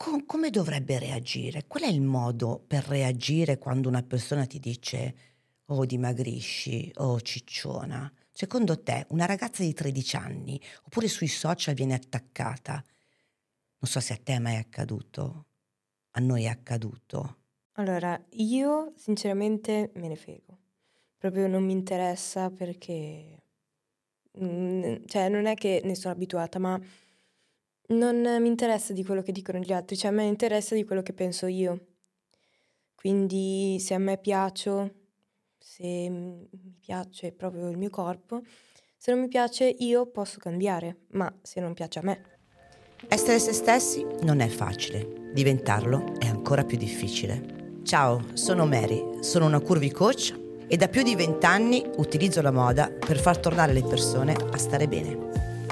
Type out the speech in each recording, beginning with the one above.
co- come dovrebbe reagire? Qual è il modo per reagire quando una persona ti dice oh dimagrisci, oh cicciona? Secondo te una ragazza di 13 anni oppure sui social viene attaccata? Non so se a te è mai accaduto, a noi è accaduto. Allora, io sinceramente me ne frego. Proprio non mi interessa perché... Cioè, non è che ne sono abituata, ma non mi interessa di quello che dicono gli altri, cioè a me interessa di quello che penso io. Quindi se a me piaccio, se mi piace proprio il mio corpo, se non mi piace io posso cambiare, ma se non piace a me. Essere se stessi non è facile, diventarlo è ancora più difficile. Ciao, sono Mary, sono una curvy coach e da più di vent'anni utilizzo la moda per far tornare le persone a stare bene.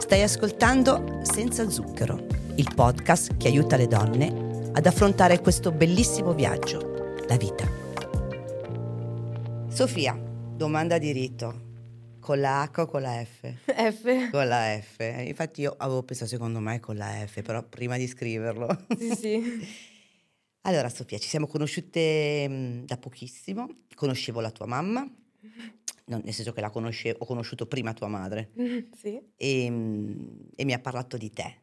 Stai ascoltando Senza Zucchero, il podcast che aiuta le donne ad affrontare questo bellissimo viaggio, la vita. Sofia, domanda di rito. Con la H o con la F? F. Con la F. Infatti io avevo pensato secondo me con la F, però prima di scriverlo. Sì, sì. Allora Sofia, ci siamo conosciute mh, da pochissimo, conoscevo la tua mamma, non- nel senso che la conosce- ho conosciuto prima tua madre Sì. e, mh, e mi ha parlato di te.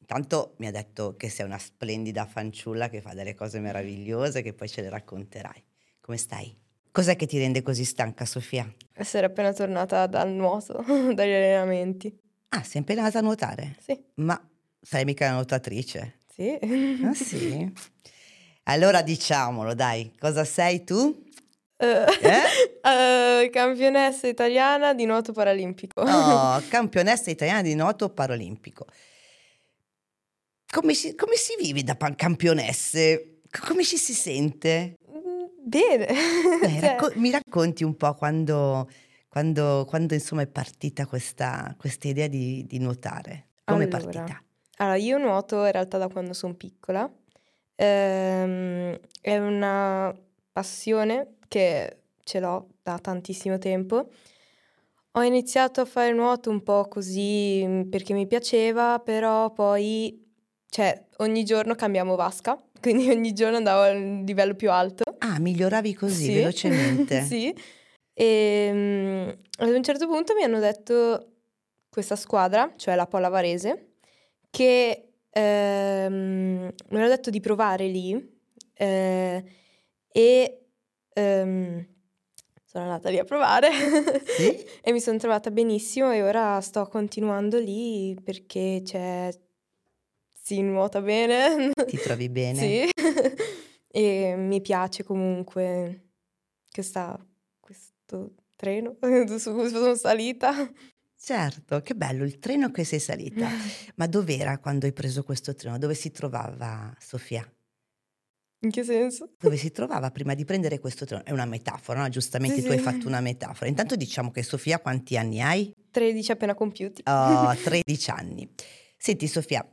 Intanto mi ha detto che sei una splendida fanciulla che fa delle cose meravigliose che poi ce le racconterai. Come stai? Cos'è che ti rende così stanca Sofia? Essere appena tornata dal nuoto, dagli allenamenti. Ah, sei appena andata a nuotare? Sì. Ma sei mica una nuotatrice? Sì. Ah sì? Allora diciamolo, dai, cosa sei tu? Eh, Eh? eh, campionessa italiana di nuoto paralimpico. Oh, campionessa italiana di nuoto paralimpico. Come si, come si vive da pan- campionesse? C- Come ci si sente? Mm, Bene. Dai, Cioè, racco- mi racconti un po' quando, quando, quando, insomma è partita questa, questa idea di, di nuotare? Come è Allora. partita? Allora, io nuoto in realtà da quando sono piccola. Ehm, è una passione che ce l'ho da tantissimo tempo. Ho iniziato a fare nuoto un po' così mm, perché mi piaceva, però poi, cioè, ogni giorno cambiamo vasca, quindi ogni giorno andavo a un livello più alto. Ah, miglioravi così Sì. velocemente? Sì. E mm, ad un certo punto mi hanno detto questa squadra, cioè la Pola Varese, che ehm, mi hanno detto di provare lì eh, e ehm, sono andata lì a provare Sì? e mi sono trovata benissimo e ora sto continuando lì perché c'è si nuota bene. Ti trovi bene? Sì, e mi piace comunque questa, questo treno su cui sono salita. Certo, che bello, il treno che sei salita. Ma dov'era quando hai preso questo treno? Dove si trovava Sofia? In che senso? Dove si trovava prima di prendere questo treno? È una metafora, no? Giustamente Sì, tu hai sì. fatto una metafora. Intanto diciamo che Sofia quanti anni hai? 13 appena compiuti. Oh, 13 anni. Senti Sofia,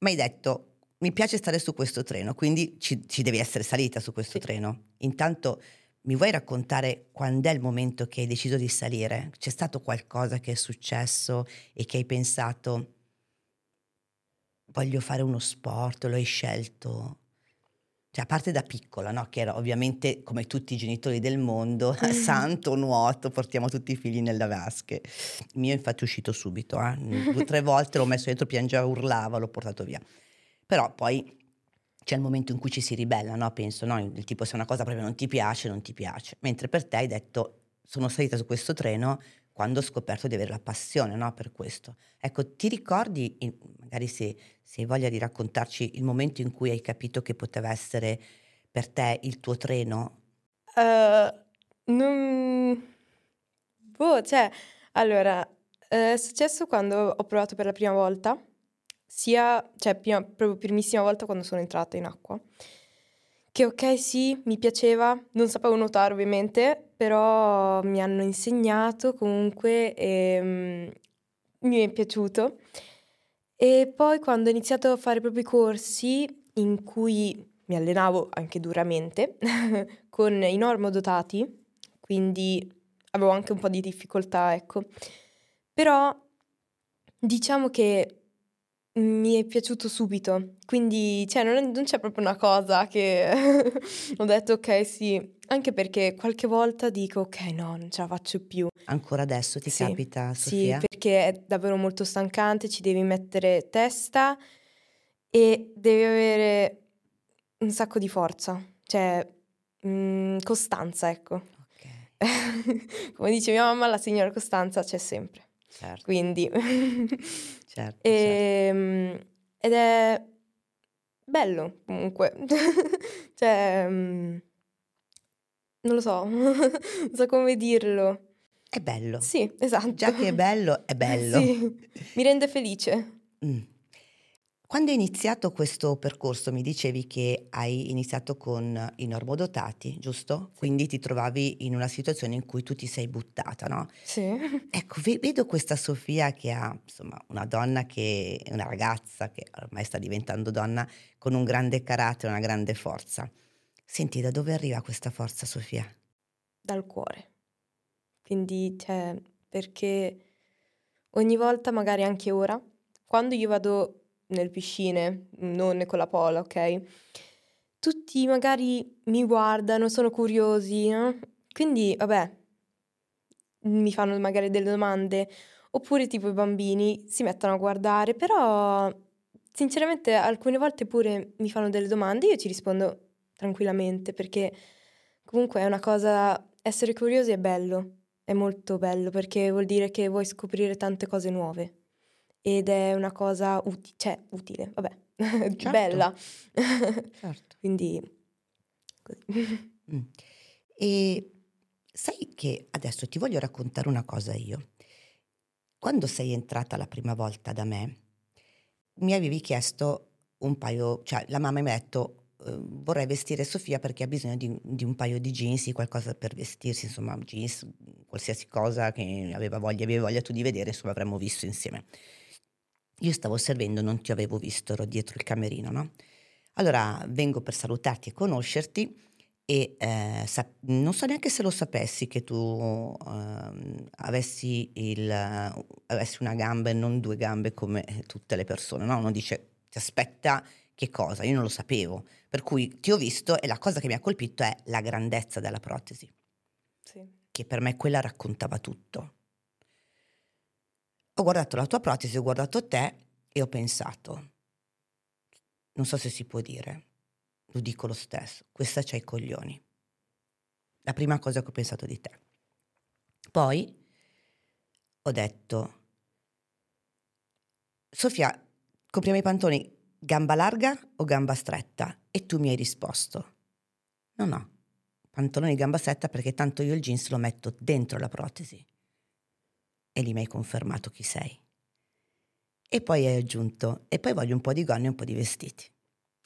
mi hai detto mi piace stare su questo treno, quindi ci, ci devi essere salita su questo Sì. treno. Intanto mi vuoi raccontare quando è il momento che hai deciso di salire? C'è stato qualcosa che è successo e che hai pensato voglio fare uno sport, lo hai scelto? Cioè, a parte da piccola, no? Che era ovviamente come tutti i genitori del mondo, santo nuoto, portiamo tutti i figli nelle vasche. Il mio infatti è uscito subito, eh. due o tre volte l'ho messo dentro, piangeva, urlava, l'ho portato via. Però poi c'è il momento in cui ci si ribella, no? Penso, no? Il tipo se una cosa proprio non ti piace, non ti piace. Mentre per te hai detto, sono salita su questo treno quando ho scoperto di avere la passione, no? Per questo. Ecco, ti ricordi, magari se, se hai voglia di raccontarci il momento in cui hai capito che poteva essere per te il tuo treno? Eh, non... Boh, cioè, allora, eh, è successo quando ho provato per la prima volta, sia, cioè, prima, proprio primissima volta quando sono entrata in acqua. Che ok, sì, mi piaceva, non sapevo nuotare ovviamente, però mi hanno insegnato comunque e mm, mi è piaciuto. E poi quando ho iniziato a fare i corsi in cui mi allenavo anche duramente con i normodotati, quindi avevo anche un po' di difficoltà, ecco. Però diciamo che mi è piaciuto subito, quindi cioè, non, non c'è proprio una cosa che ho detto ok sì, anche perché qualche volta dico ok no, non ce la faccio più. Ancora adesso ti Sì, capita, Sì, Sofia? perché è davvero molto stancante, ci devi mettere testa e devi avere un sacco di forza, cioè mm, costanza, ecco. Ok, Come dice mia mamma, la signora Costanza c'è sempre. Certo, Quindi certo, certo. Ehm, ed è bello comunque. Cioè, mm, non lo so, non so come dirlo. È bello. Sì, esatto. Già che è bello, è bello. Sì, mi rende felice. Mm. Quando hai iniziato questo percorso mi dicevi che hai iniziato con i normodotati, giusto? Quindi ti trovavi in una situazione in cui tu ti sei buttata, no? Sì. Ecco, ve- vedo questa Sofia che ha, insomma, una donna che è una ragazza che ormai sta diventando donna con un grande carattere, una grande forza. Senti, da dove arriva questa forza, Sofia? Dal cuore. Quindi, cioè, perché ogni volta, magari anche ora, quando io vado nelle piscine, non con la pola, ok? Tutti magari mi guardano, sono curiosi, no? Quindi, vabbè, mi fanno magari delle domande, oppure tipo i bambini si mettono a guardare, però sinceramente alcune volte pure mi fanno delle domande, io ci rispondo tranquillamente, perché comunque è una cosa, essere curiosi è bello, è molto bello, perché vuol dire che vuoi scoprire tante cose nuove ed è una cosa uti- cioè, utile, vabbè, Certo. bella. Certo. Quindi, così. Mm. E sai che adesso ti voglio raccontare una cosa io. Quando sei entrata la prima volta da me, mi avevi chiesto un paio, cioè la mamma mi ha detto eh, vorrei vestire Sofia perché ha bisogno di, di un paio di jeans, qualcosa per vestirsi, insomma, jeans, qualsiasi cosa che aveva voglia, avevi voglia tu di vedere, insomma, avremmo visto insieme. Io stavo servendo, non ti avevo visto, ero dietro il camerino, no? Allora vengo per salutarti e conoscerti e eh, sap- non so neanche se lo sapessi che tu ehm, avessi, il, avessi una gamba e non due gambe come tutte le persone, no? Uno dice ti aspetta che cosa? Io non lo sapevo, per cui ti ho visto e la cosa che mi ha colpito è la grandezza della protesi, Sì. che per me quella raccontava tutto. Ho guardato la tua protesi, ho guardato te e ho pensato, non so se si può dire, lo dico lo stesso, questa c'ha i coglioni. La prima cosa che ho pensato di te. Poi ho detto, Sofia, compriamo i pantaloni gamba larga o gamba stretta? E tu mi hai risposto, no, no, pantaloni gamba stretta perché tanto io il jeans lo metto dentro la protesi. E lì mi hai confermato chi sei. E poi hai aggiunto, e poi voglio un po' di gonne e un po' di vestiti.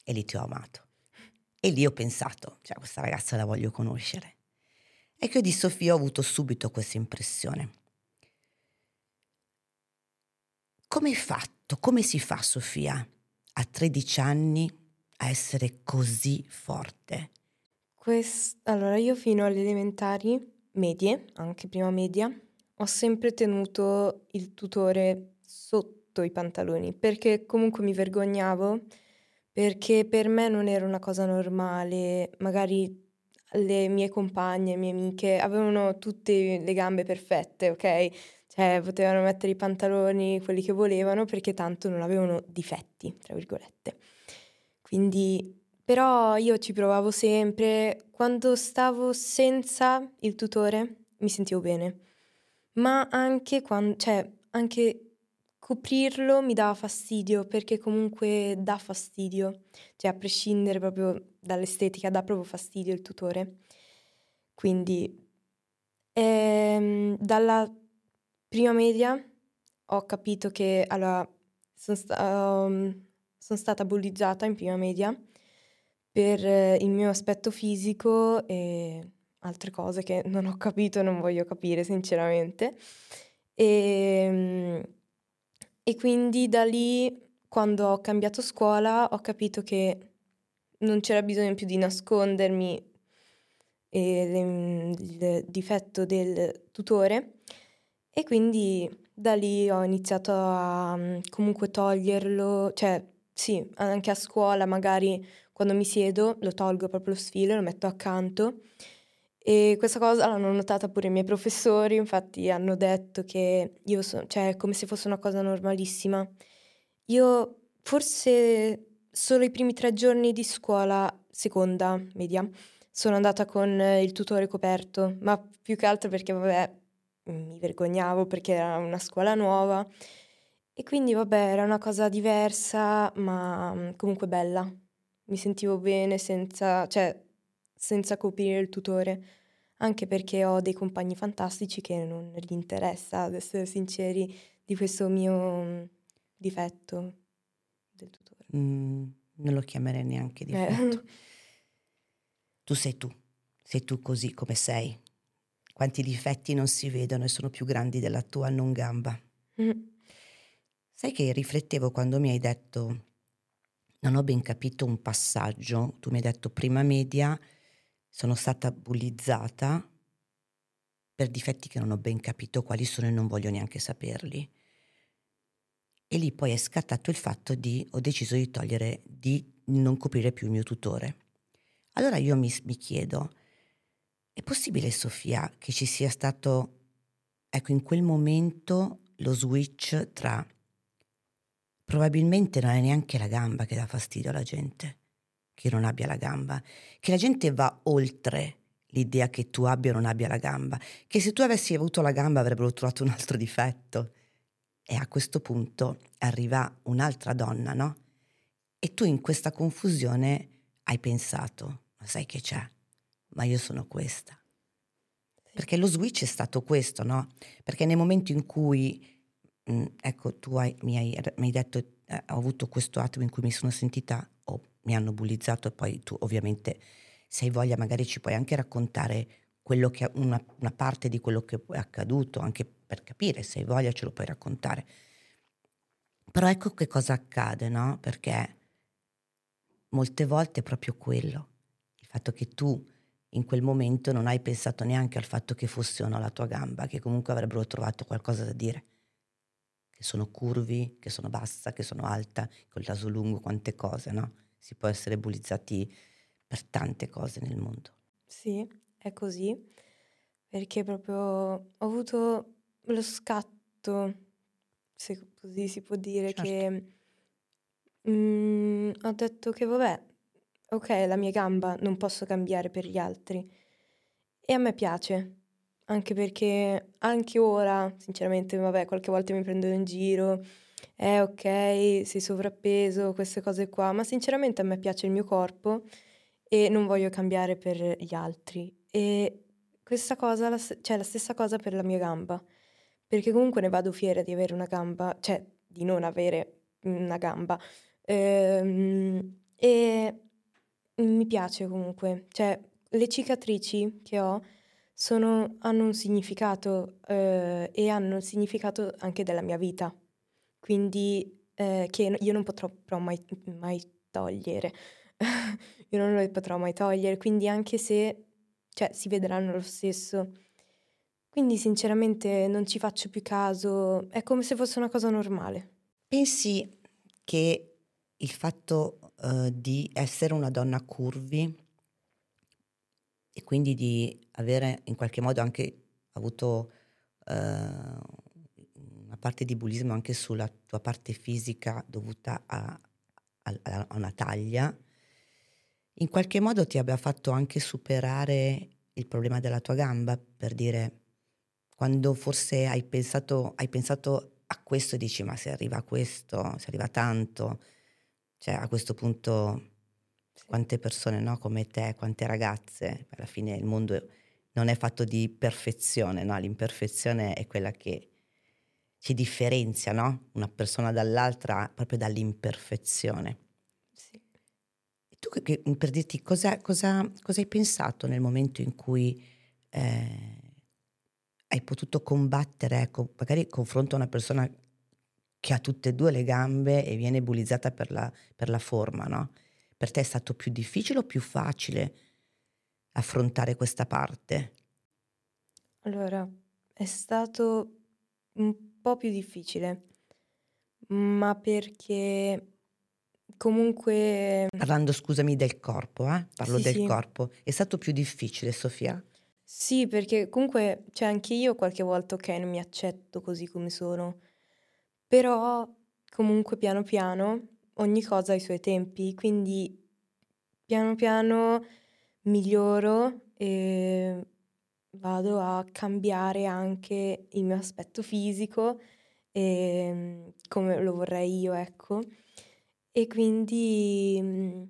E lì ti ho amato. E lì ho pensato, cioè questa ragazza la voglio conoscere. E che di Sofia ho avuto subito questa impressione. Come hai fatto? Come si fa, Sofia, a 13 anni a essere così forte? Quest- allora, io fino alle elementari, medie, anche prima media, ho sempre tenuto il tutore sotto i pantaloni perché comunque mi vergognavo, perché per me non era una cosa normale. Magari le mie compagne, mie amiche avevano tutte le gambe perfette, ok? Cioè potevano mettere i pantaloni quelli che volevano perché tanto non avevano difetti, tra virgolette. Quindi però io ci provavo sempre. Quando stavo senza il tutore mi sentivo bene, ma anche quando, cioè, anche coprirlo mi dava fastidio perché comunque dà fastidio, cioè a prescindere proprio dall'estetica, dà proprio fastidio il tutore. Quindi ehm, dalla prima media ho capito che allora sono sta- um, sono stata bullizzata in prima media per eh, il mio aspetto fisico e altre cose che non ho capito e non voglio capire sinceramente. E, mm, e quindi da lì, quando ho cambiato scuola, ho capito che non c'era bisogno più di nascondermi le- il difetto del tutore e quindi da lì ho iniziato a mm, comunque toglierlo, cioè sì, anche a scuola magari quando mi siedo lo tolgo proprio lo sfilo, lo metto accanto e questa cosa l'hanno notata pure i miei professori, infatti hanno detto che io sono, cioè come se fosse una cosa normalissima. Io forse solo i primi tre giorni di scuola, seconda media, sono andata con il tutore coperto, ma più che altro perché vabbè mi vergognavo perché era una scuola nuova e quindi vabbè era una cosa diversa ma comunque bella. Mi sentivo bene senza, cioè, senza coprire il tutore, anche perché ho dei compagni fantastici che non gli interessa, ad essere sinceri, di questo mio mm, difetto del tutore. Mm, non lo chiamerei neanche difetto. Eh. Tu sei tu, sei tu così come sei, quanti difetti non si vedono e sono più grandi della tua non gamba. Mm. Sai che riflettevo quando mi hai detto, non ho ben capito un passaggio, tu mi hai detto prima media, sono stata bullizzata per difetti che non ho ben capito quali sono e non voglio neanche saperli. E lì poi è scattato il fatto di, ho deciso di togliere, di non coprire più il mio tutore. Allora io mi, mi chiedo, è possibile, Sofia, che ci sia stato, ecco, in quel momento lo switch tra probabilmente non è neanche la gamba che dà fastidio alla gente, che non abbia la gamba, che la gente va oltre l'idea che tu abbia o non abbia la gamba, che se tu avessi avuto la gamba avrebbero trovato un altro difetto. E a questo punto arriva un'altra donna, no? E tu in questa confusione hai pensato, ma sai che c'è? ma io sono questa. Perché lo switch è stato questo, no? Perché nel momento in cui, mh, ecco, tu hai, mi, hai, mi, hai, detto, eh, ho avuto questo attimo in cui mi sono sentita, mi hanno bullizzato e poi tu ovviamente, se hai voglia, magari ci puoi anche raccontare che, una, una parte di quello che è accaduto, anche per capire, se hai voglia ce lo puoi raccontare. Però ecco che cosa accade, no? Perché molte volte è proprio quello, il fatto che tu in quel momento non hai pensato neanche al fatto che fosse o no la tua gamba, che comunque avrebbero trovato qualcosa da dire. Che sono curvi, che sono bassa, che sono alta, col naso lungo, quante cose, no? Si può essere bullizzati per tante cose nel mondo. Sì, è così, perché proprio ho avuto lo scatto, se così si può dire, certo. che mm, ho detto che vabbè, ok, la mia gamba non posso cambiare per gli altri. E a me piace, anche perché anche ora, sinceramente, vabbè, qualche volta mi prendo in giro, eh ok, sei sovrappeso, queste cose qua, ma sinceramente a me piace il mio corpo e non voglio cambiare per gli altri. E questa cosa, la, cioè la stessa cosa per la mia gamba, perché comunque ne vado fiera di avere una gamba, cioè di non avere una gamba. Ehm, e mi piace comunque, cioè le cicatrici che ho sono, hanno un significato eh, e hanno il significato anche della mia vita, quindi eh, che io non potrò mai, mai togliere, io non lo potrò mai togliere, quindi anche se cioè, si vedranno lo stesso. Quindi sinceramente non ci faccio più caso, è come se fosse una cosa normale. Pensi che il fatto eh, di essere una donna curvi e quindi di avere in qualche modo anche avuto uh, parte di bullismo anche sulla tua parte fisica dovuta a, a, a, una taglia, in qualche modo ti abbia fatto anche superare il problema della tua gamba, per dire, quando forse hai pensato, hai pensato a questo e dici ma se arriva a questo, se arriva tanto, cioè a questo punto sì. quante persone no, come te, quante ragazze, alla fine il mondo non è fatto di perfezione, no? l'imperfezione è quella che ci differenzia no? una persona dall'altra proprio dall'imperfezione. Sì. E tu che, per dirti cosa, cosa, cosa, hai pensato nel momento in cui eh, hai potuto combattere, ecco, magari confronto a una persona che ha tutte e due le gambe e viene bullizzata per la, per la forma, no? Per te è stato più difficile o più facile affrontare questa parte? Allora, è stato un po' più difficile, ma perché comunque... Parlando, scusami, del corpo, eh? Parlo Sì, del sì. corpo. È stato più difficile, Sofia? Sì, perché comunque, cioè anche io qualche volta, ok, non mi accetto così come sono, però comunque piano piano ogni cosa ha i suoi tempi, quindi piano piano miglioro e vado a cambiare anche il mio aspetto fisico e come lo vorrei io, ecco. E quindi mm,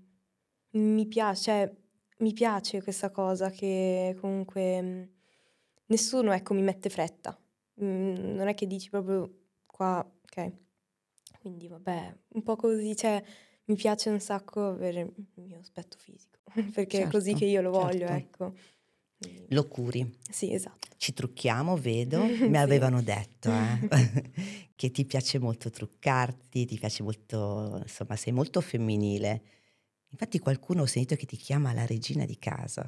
mi piace, cioè, mi piace questa cosa che comunque mm, nessuno, ecco, mi mette fretta. Mm, non è che dici proprio qua, ok. Quindi vabbè, un po' così, cioè, mi piace un sacco avere il mio aspetto fisico, perché è così Certo, che io lo voglio, certo. ecco. Lo curi. Sì, esatto. Ci trucchiamo, vedo. Mi Sì. avevano detto eh, che ti piace molto truccarti, ti piace molto, insomma, sei molto femminile. Infatti qualcuno ho sentito che ti chiama la regina di casa.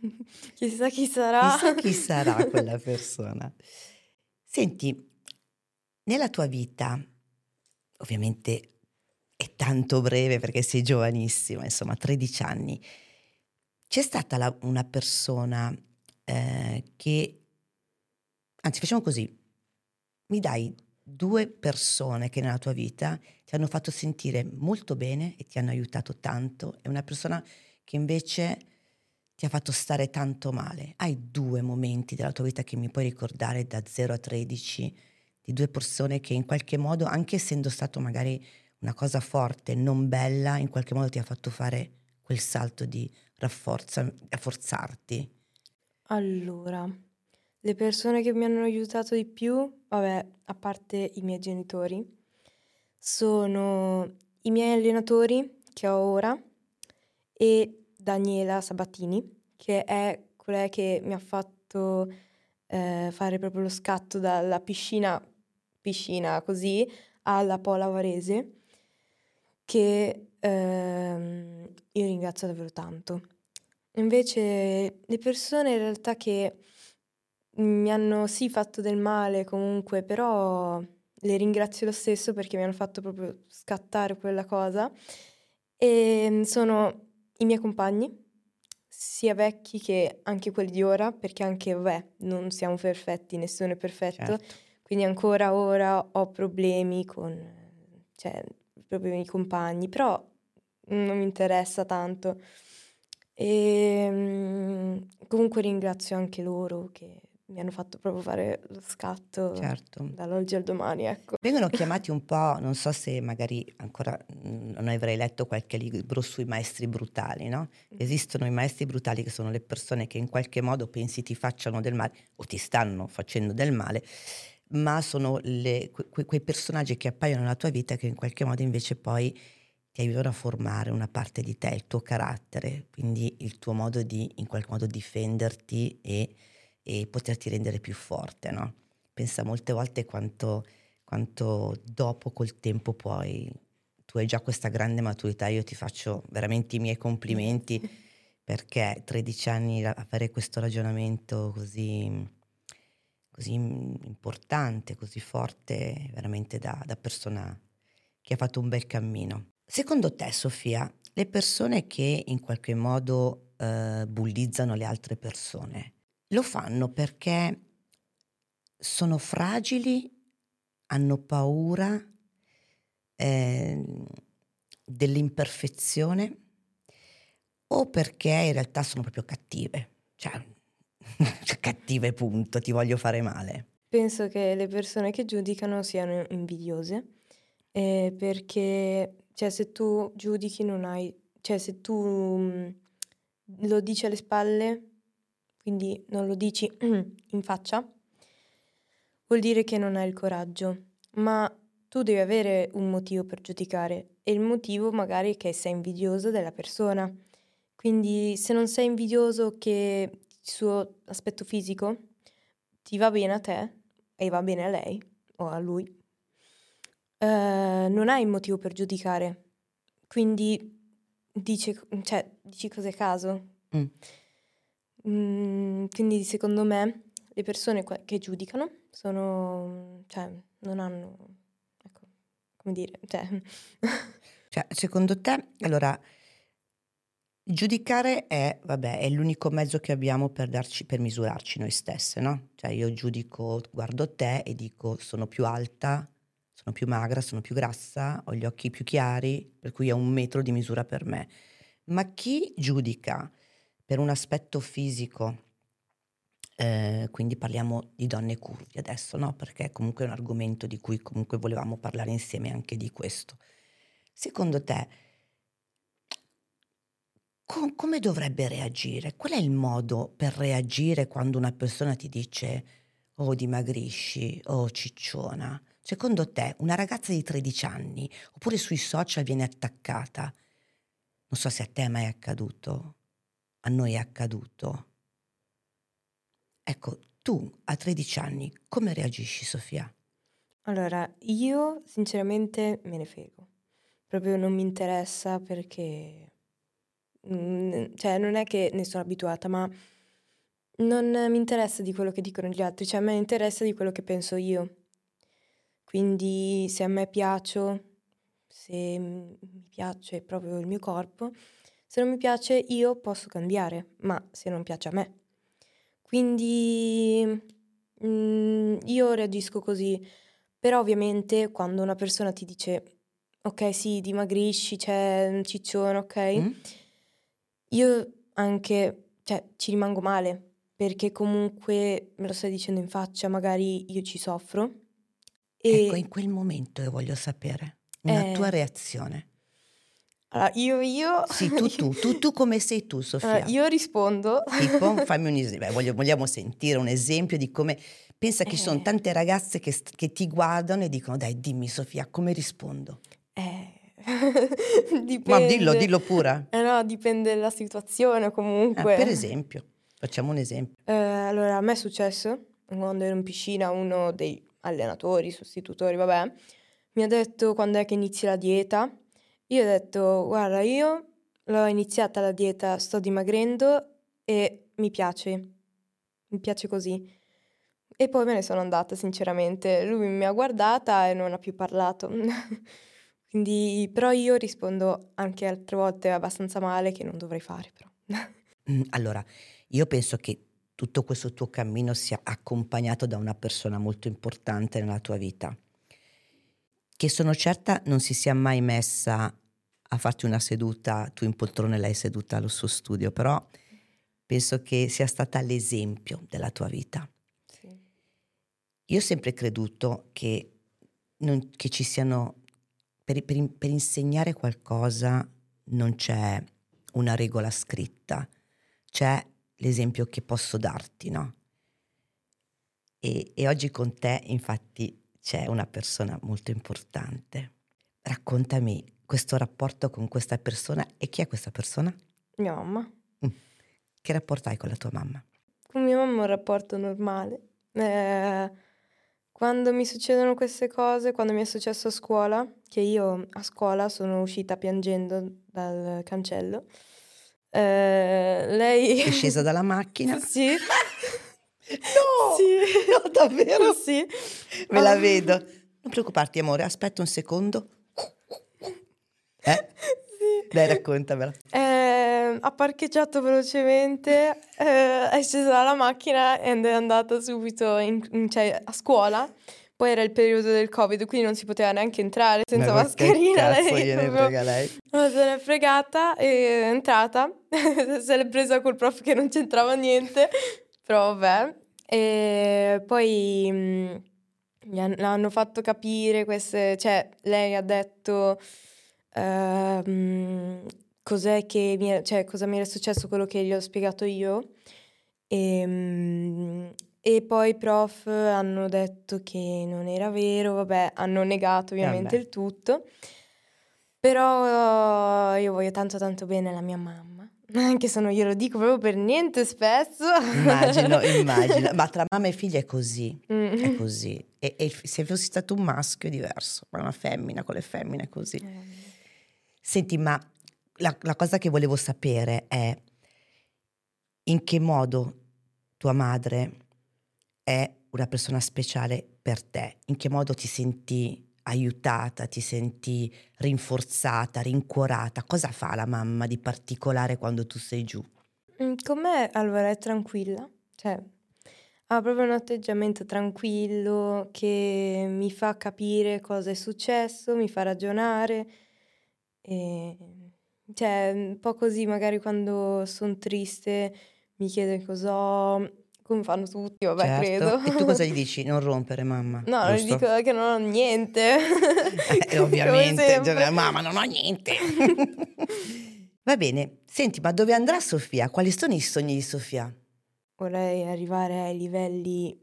Chissà chi sarà. Chissà chi sarà quella persona. Senti, nella tua vita, ovviamente è tanto breve perché sei giovanissima, insomma, 13 anni, c'è stata la- una persona eh, che, anzi facciamo così, mi dai due persone che nella tua vita ti hanno fatto sentire molto bene e ti hanno aiutato tanto e una persona che invece ti ha fatto stare tanto male. Hai due momenti della tua vita che mi puoi ricordare da 0 a 13 di due persone che in qualche modo, anche essendo stato magari una cosa forte, non bella, in qualche modo ti ha fatto fare quel salto di rafforza- rafforzarti. Allora, le persone che mi hanno aiutato di più, vabbè, a parte i miei genitori, sono i miei allenatori che ho ora e Daniela Sabatini, che è quella che mi ha fatto eh, fare proprio lo scatto dalla piscina, piscina così, alla Pola Varese, che ehm, io ringrazio davvero tanto. Invece le persone in realtà che mi hanno sì fatto del male comunque, però le ringrazio lo stesso perché mi hanno fatto proprio scattare quella cosa. E sono i miei compagni, sia vecchi che anche quelli di ora, perché anche, vabbè, non siamo perfetti, nessuno è perfetto. Certo. Quindi ancora ora ho problemi con, cioè, proprio i miei compagni, però non mi interessa tanto. E mm, comunque ringrazio anche loro che mi hanno fatto proprio fare lo scatto Certo. dall'oggi al domani, ecco. Vengono chiamati un po', non so se magari ancora mm, non avrei letto qualche libro sui maestri brutali, no? Esistono i maestri brutali che sono le persone che in qualche modo pensi ti facciano del male o ti stanno facendo del male, ma sono le- que- que- quei personaggi che appaiono nella tua vita che in qualche modo invece poi ti aiutano a formare una parte di te, il tuo carattere, quindi il tuo modo di in qualche modo difenderti e, e poterti rendere più forte, no? Pensa molte volte quanto, quanto dopo col tempo poi tu hai già questa grande maturità, io ti faccio veramente i miei complimenti perché 13 anni a fare questo ragionamento così, così importante, così forte, veramente da, da persona che ha fatto un bel cammino. Secondo te, Sofia, le persone che in qualche modo eh, bullizzano le altre persone, lo fanno perché sono fragili, hanno paura eh, dell'imperfezione o perché in realtà sono proprio cattive? Cioè, cattive punto, ti voglio fare male. Penso che le persone che giudicano siano invidiose, eh, perché cioè, se tu giudichi non hai, cioè se tu mm, lo dici alle spalle, quindi non lo dici in faccia, vuol dire che non hai il coraggio, ma tu devi avere un motivo per giudicare e il motivo magari è che sei invidioso della persona. Quindi se non sei invidioso che suo aspetto fisico ti va bene a te e va bene a lei o a lui, eh, non hai motivo per giudicare. Quindi dici, cioè, dici cose a caso. Mm. Mm, quindi secondo me le persone che giudicano sono, cioè, non hanno, ecco, come dire, cioè... cioè secondo te, allora, giudicare è, vabbè, è l'unico mezzo che abbiamo per, darci, per misurarci noi stesse, no? Cioè io giudico, guardo te e dico sono più alta, sono più magra, sono più grassa, ho gli occhi più chiari, per cui è un metro di misura per me. Ma chi giudica per un aspetto fisico, eh, quindi parliamo di donne curvi adesso, no? Perché comunque è un argomento di cui comunque volevamo parlare insieme anche di questo. Secondo te, com- come dovrebbe reagire? Qual è il modo per reagire quando una persona ti dice oh dimagrisci, oh cicciona? Secondo te, una ragazza di 13 anni, oppure sui social viene attaccata, non so se a te è mai accaduto, a noi è accaduto. Ecco, tu a 13 anni come reagisci, Sofia? Allora, io sinceramente me ne frego. Proprio non mi interessa perché... Mm, cioè, non è che ne sono abituata, ma non mi interessa di quello che dicono gli altri, cioè a me interessa di quello che penso io. Quindi se a me piaccio, se mi piace proprio il mio corpo, se non mi piace io posso cambiare, ma se non piace a me. Quindi mm, io reagisco così, però ovviamente quando una persona ti dice ok sì dimagrisci, c'è un ciccione, ok, mm. Io anche cioè, ci rimango male perché comunque me lo stai dicendo in faccia, magari io ci soffro e ecco, in quel momento io voglio sapere una eh, tua reazione. Allora, io, io... Sì, tu, tu, tu, tu come sei tu, Sofia? Allora, io rispondo... Tipo, fammi un esempio, voglio, vogliamo sentire un esempio di come... Pensa che eh. ci sono tante ragazze che, che, ti guardano e dicono, dai, dimmi Sofia, come rispondo? Eh... dipende. Ma dillo, dillo pure. Eh no, dipende dalla situazione comunque. Eh, per esempio, facciamo un esempio. Eh, allora, a me è successo, quando ero in piscina, uno dei allenatori, sostitutori, vabbè, mi ha detto quando è che inizi la dieta. Io ho detto, guarda, io l'ho iniziata la dieta, sto dimagrendo e mi piace, mi piace così. E poi me ne sono andata, sinceramente. Lui mi ha guardata e non ha più parlato. Quindi, però io rispondo anche altre volte abbastanza male che non dovrei fare, però. Mm, allora, io penso che tutto questo tuo cammino sia accompagnato da una persona molto importante nella tua vita, che sono certa non si sia mai messa a farti una seduta, tu in poltrone lei seduta allo suo studio, però penso che sia stata l'esempio della tua vita. Sì. Io ho sempre creduto che, non, che ci siano, per, per, per insegnare qualcosa non c'è una regola scritta, c'è l'esempio che posso darti, no? E, e oggi con te, infatti, c'è una persona molto importante. Raccontami questo rapporto con questa persona e chi è questa persona? Mia mamma. Mm. Che rapporto hai con la tua mamma? Con mia mamma un rapporto normale. Eh, quando mi succedono queste cose, quando mi è successo a scuola, che io a scuola sono uscita piangendo dal cancello, eh, lei... È scesa dalla macchina? sì. No, sì. no, davvero? Sì. Me la vedo. Non preoccuparti, amore, aspetta un secondo. Eh? Sì. Dai, raccontamela. Eh, ha parcheggiato velocemente, eh, è scesa dalla macchina ed è andata subito in, cioè, a scuola poi era il periodo del Covid, quindi non si poteva neanche entrare senza Ma mascherina. Che cazzo lei, gliene proprio... frega lei? No, se l'è fregata, è entrata, se l'è presa col prof che non c'entrava niente, però vabbè. E poi mh, gli hanno fatto capire queste, cioè lei ha detto uh, cos'è che mi è, cioè cosa mi era successo, quello che gli ho spiegato io. E, mh, e poi i prof hanno detto che non era vero, vabbè, hanno negato ovviamente il tutto. Però io voglio tanto tanto bene la mia mamma. Anche se non glielo dico proprio per niente spesso. Immagino, immagino. Ma tra mamma e figlia è così. Mm. È così. E, e, se fossi stato un maschio è diverso, ma una femmina con le femmine è così. Mm. Senti, ma la, la cosa che volevo sapere è in che modo tua madre è una persona speciale per te? In che modo ti senti aiutata, ti senti rinforzata, rincuorata? Cosa fa la mamma di particolare quando tu sei giù? Mm, con me allora è tranquilla, cioè ha proprio un atteggiamento tranquillo che mi fa capire cosa è successo, mi fa ragionare. E, cioè, un po' così, magari quando sono triste mi chiede cosa ho, come fanno tutti, vabbè, Certo. credo. E tu cosa gli dici? Non rompere, mamma. No, gli dico che non ho niente. Eh, ovviamente, cioè, mamma, non ho niente. Va bene, senti, ma dove andrà Sofia? Quali sono i sogni di Sofia? Vorrei arrivare ai livelli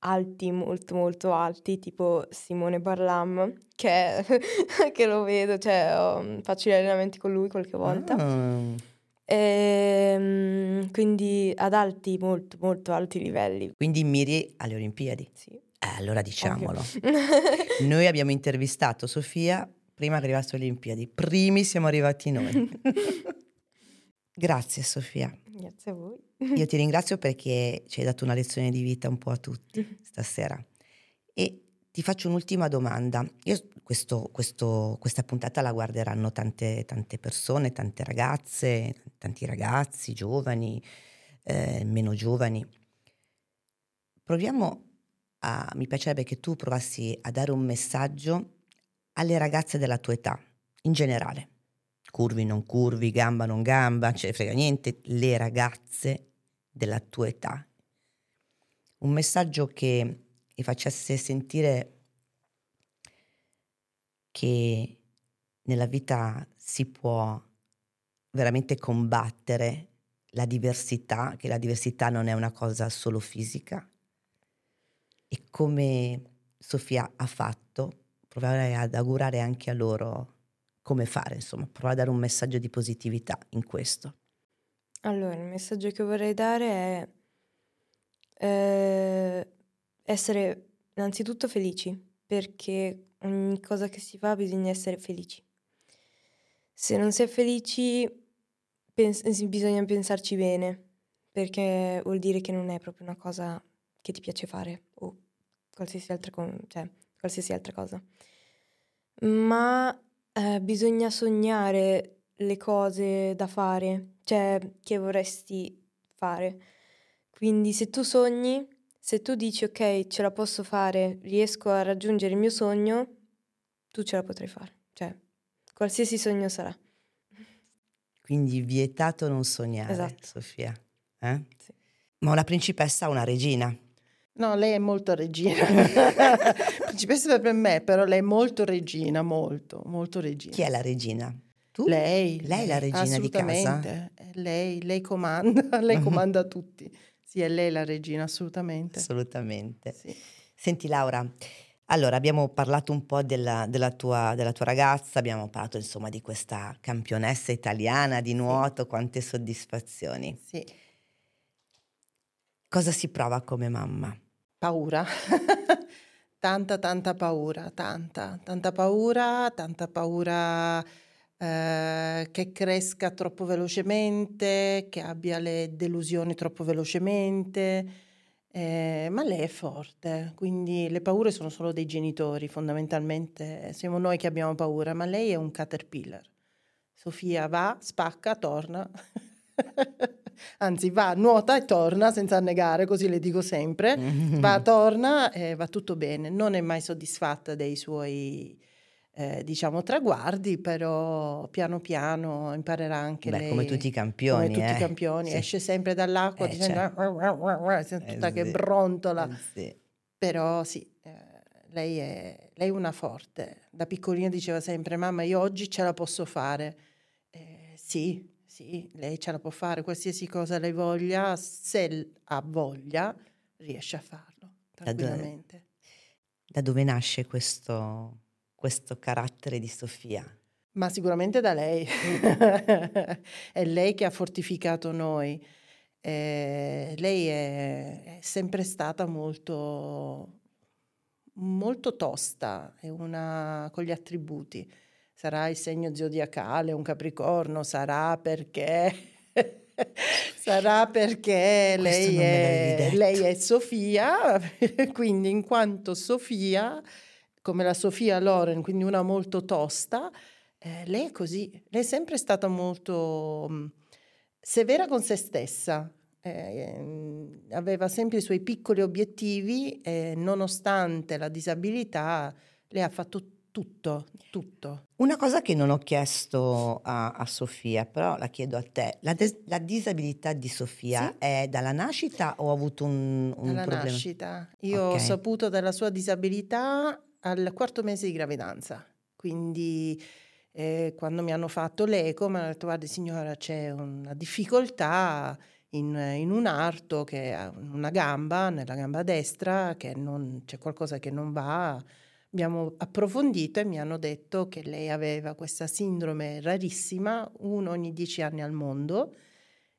alti, molto molto alti, tipo Simone Barlam, che, che lo vedo, cioè ho- faccio gli allenamenti con lui qualche volta. Ah, Ehm, quindi ad alti, molto molto alti livelli. quindi miri alle Olimpiadi. Sì. Eh, allora diciamolo. Noi abbiamo intervistato Sofia prima che arrivasse alle Olimpiadi. Primi siamo arrivati noi. Grazie Sofia. Grazie a voi. Io ti ringrazio perché ci hai dato una lezione di vita un po' a tutti stasera. E ti faccio un'ultima domanda. Io questo- questo- questa puntata la guarderanno tante, tante persone, tante ragazze, tanti ragazzi, giovani, eh, meno giovani. Proviamo a... Mi piacerebbe che tu provassi a dare un messaggio alle ragazze della tua età, in generale. Curvi, non curvi, gamba, non gamba, ce ne frega niente. Le ragazze della tua età. Un messaggio che vi facesse sentire che nella vita si può veramente combattere la diversità, che la diversità non è una cosa solo fisica e come Sofia ha fatto, provare ad augurare anche a loro come fare, insomma, provare a dare un messaggio di positività in questo. Allora, il messaggio che vorrei dare è eh, essere innanzitutto felici, perché ogni cosa che si fa bisogna essere felici. Se non si è felici, pens- bisogna pensarci bene, perché vuol dire che non è proprio una cosa che ti piace fare o qualsiasi altra, co- cioè, qualsiasi altra cosa. Ma eh, bisogna sognare le cose da fare, cioè che vorresti fare. Quindi se tu sogni, se tu dici ok, ce la posso fare, riesco a raggiungere il mio sogno, tu ce la potrai fare. Cioè, qualsiasi sogno sarà. Quindi vietato non sognare, Esatto. Sofia. eh? Sì. Ma una principessa ha una regina. No, lei è molto regina. Principessa per me, però lei è molto regina, molto, molto regina. Chi è la regina? Tu? Lei. Lei è la regina di casa? Lei, lei comanda, lei comanda tutti. Sì, è lei la regina, assolutamente. Assolutamente. Sì. Senti Laura, allora abbiamo parlato un po' della, della tua, della tua ragazza, abbiamo parlato insomma di questa campionessa italiana di nuoto, quante soddisfazioni. Sì. Cosa si prova come mamma? Paura. tanta, tanta paura, tanta, tanta paura, tanta paura eh, che cresca troppo velocemente, che abbia le delusioni troppo velocemente. eh, ma lei è forte, quindi le paure sono solo dei genitori, fondamentalmente siamo noi che abbiamo paura, ma lei è un caterpillar. Sofia va, spacca, torna. Anzi, va, nuota e torna senza annegare, così le dico sempre. Va, torna e va tutto bene. Non è mai soddisfatta dei suoi, eh, diciamo, traguardi, però piano piano imparerà anche Beh, lei. come tutti i campioni. come tutti eh. i campioni, Sì. esce sempre dall'acqua Eh, dicendo sembra tutta Eh, che sì. brontola. Eh, sì. Però sì, eh, lei, è, lei è una forte. Da piccolina diceva sempre, mamma, io oggi ce la posso fare. Eh, sì, sì, lei ce la può fare, qualsiasi cosa lei voglia, se ha voglia, riesce a farlo Da dove- tranquillamente. Da dove nasce questo, questo carattere di Sofia? Ma sicuramente da lei. è lei che ha fortificato noi. Eh, lei è, è sempre stata molto, molto tosta, è una con gli attributi. Sarà il segno zodiacale, un capricorno, sarà perché Sarà perché lei è, lei è Sofia, quindi in quanto Sofia, come la Sofia Loren, quindi una molto tosta, eh, lei è così. Lei è sempre stata molto mh, severa con se stessa. eh, mh, aveva sempre i suoi piccoli obiettivi e nonostante la disabilità, lei ha fatto tutto, tutto. Una cosa che non ho chiesto a, a Sofia, però la chiedo a te. La, des- la disabilità di Sofia Sì. è dalla nascita o ha avuto un, un Dalla problema? nascita. Io ho Ok. saputo della sua disabilità al quarto mese di gravidanza, quindi eh, quando mi hanno fatto l'eco mi hanno detto guardi signora c'è una difficoltà in, in un arto, che ha una gamba, nella gamba destra, che non, c'è qualcosa che non va. Abbiamo approfondito e mi hanno detto che lei aveva questa sindrome rarissima, uno ogni dieci anni al mondo,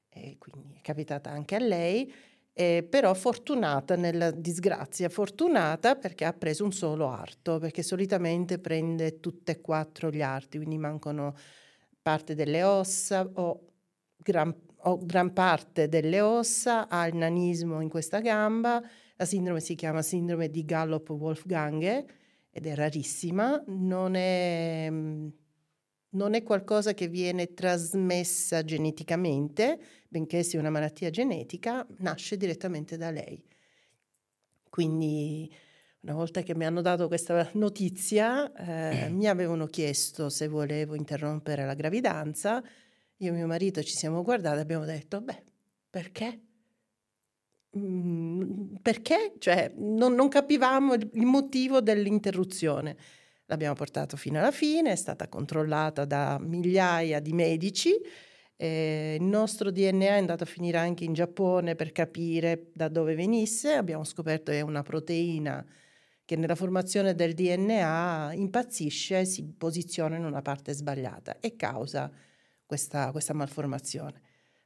e quindi è capitata anche a lei, eh, però fortunata nella disgrazia, fortunata perché ha preso un solo arto, perché solitamente prende tutte e quattro gli arti, quindi mancano parte delle ossa o gran, o gran parte delle ossa, ha il nanismo in questa gamba, la sindrome si chiama sindrome di Gallop-Wolfgang ed è rarissima, non è, non è qualcosa che viene trasmessa geneticamente, benché sia una malattia genetica, nasce direttamente da lei. Quindi una volta che mi hanno dato questa notizia, eh, mi avevano chiesto se volevo interrompere la gravidanza. Io e mio marito ci siamo guardati e abbiamo detto, beh, perché? Mm, perché? Cioè, non, non capivamo il, motivo dell'interruzione. L'abbiamo portato fino alla fine, è stata controllata da migliaia di medici. eh, il nostro DNA è andato a finire anche in Giappone per capire da dove venisse. Abbiamo scoperto che è una proteina che nella formazione del DNA impazzisce si posiziona in una parte sbagliata e causa questa, questa malformazione.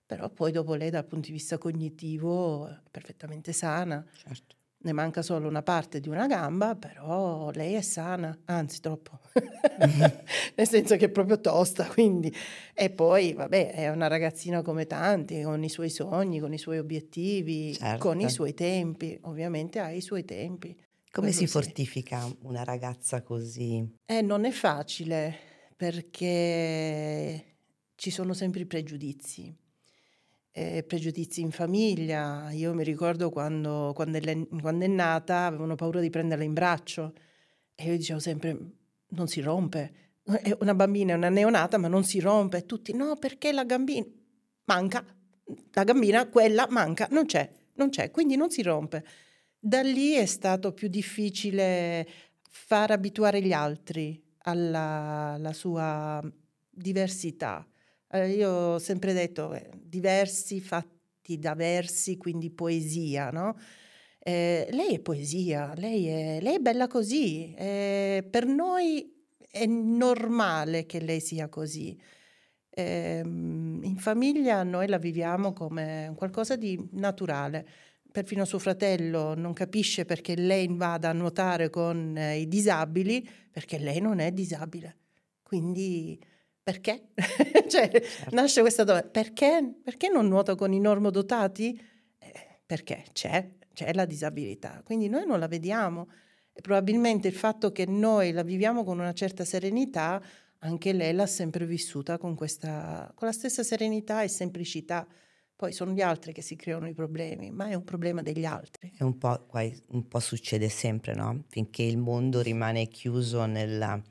Però poi dopo lei dal punto di vista cognitivo è perfettamente sana. Certo. Ne manca solo una parte di una gamba, però lei è sana, anzi troppo, nel senso che è proprio tosta, quindi... E poi, vabbè, è una ragazzina come tanti, con i suoi sogni, con i suoi obiettivi, Certo. con i suoi tempi, ovviamente ha i suoi tempi. Come si sì. fortifica una ragazza così? Eh, non è facile perché ci sono sempre i pregiudizi. Eh, pregiudizi in famiglia. Io mi ricordo quando, quando, è, quando è nata avevano paura di prenderla in braccio e io dicevo sempre non si rompe. È una bambina, è una neonata, ma non si rompe. E tutti no, perché la gambina manca. La gambina, quella manca, non c'è, non c'è, quindi non si rompe. Da lì è stato più difficile far abituare gli altri alla, alla sua diversità. Eh, io ho sempre detto eh, diversi fatti da versi, quindi poesia, no? Eh, lei è poesia, lei è, lei è bella così. eh, per noi è normale che lei sia così. Ehm, in famiglia noi la viviamo come qualcosa di naturale. Perfino suo fratello non capisce perché lei vada a nuotare con eh, i disabili, perché lei non è disabile. Quindi perché? cioè, nasce questa domanda, perché? Perché non nuota con i normodotati? Eh, perché c'è, c'è la disabilità, quindi noi non la vediamo e probabilmente il fatto che noi la viviamo con una certa serenità, anche lei l'ha sempre vissuta con, questa, con la stessa serenità e semplicità. Poi sono gli altri che si creano i problemi, ma è un problema degli altri. È un po', un po' succede sempre, no? Finché il mondo rimane chiuso nella-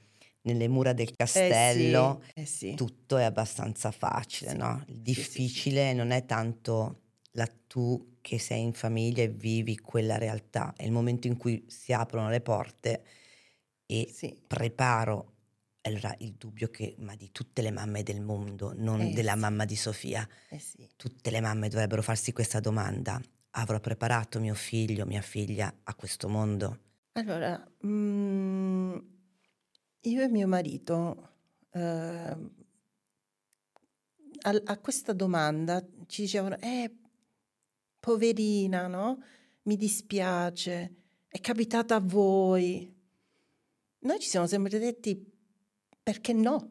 nelle mura del castello, Eh sì, eh sì. tutto è abbastanza facile, Sì, no? Il difficile non è tanto la tu che sei in famiglia e vivi quella realtà, è il momento in cui si aprono le porte e preparo allora il dubbio che, ma di tutte le mamme del mondo, non Eh della mamma di Sofia, Eh tutte le mamme dovrebbero farsi questa domanda. Avrò preparato mio figlio, mia figlia a questo mondo? Allora, mm, io e mio marito eh, al- a, questa domanda ci dicevano, eh, poverina, no? Mi dispiace, è capitata a voi. Noi ci siamo sempre detti, perché no?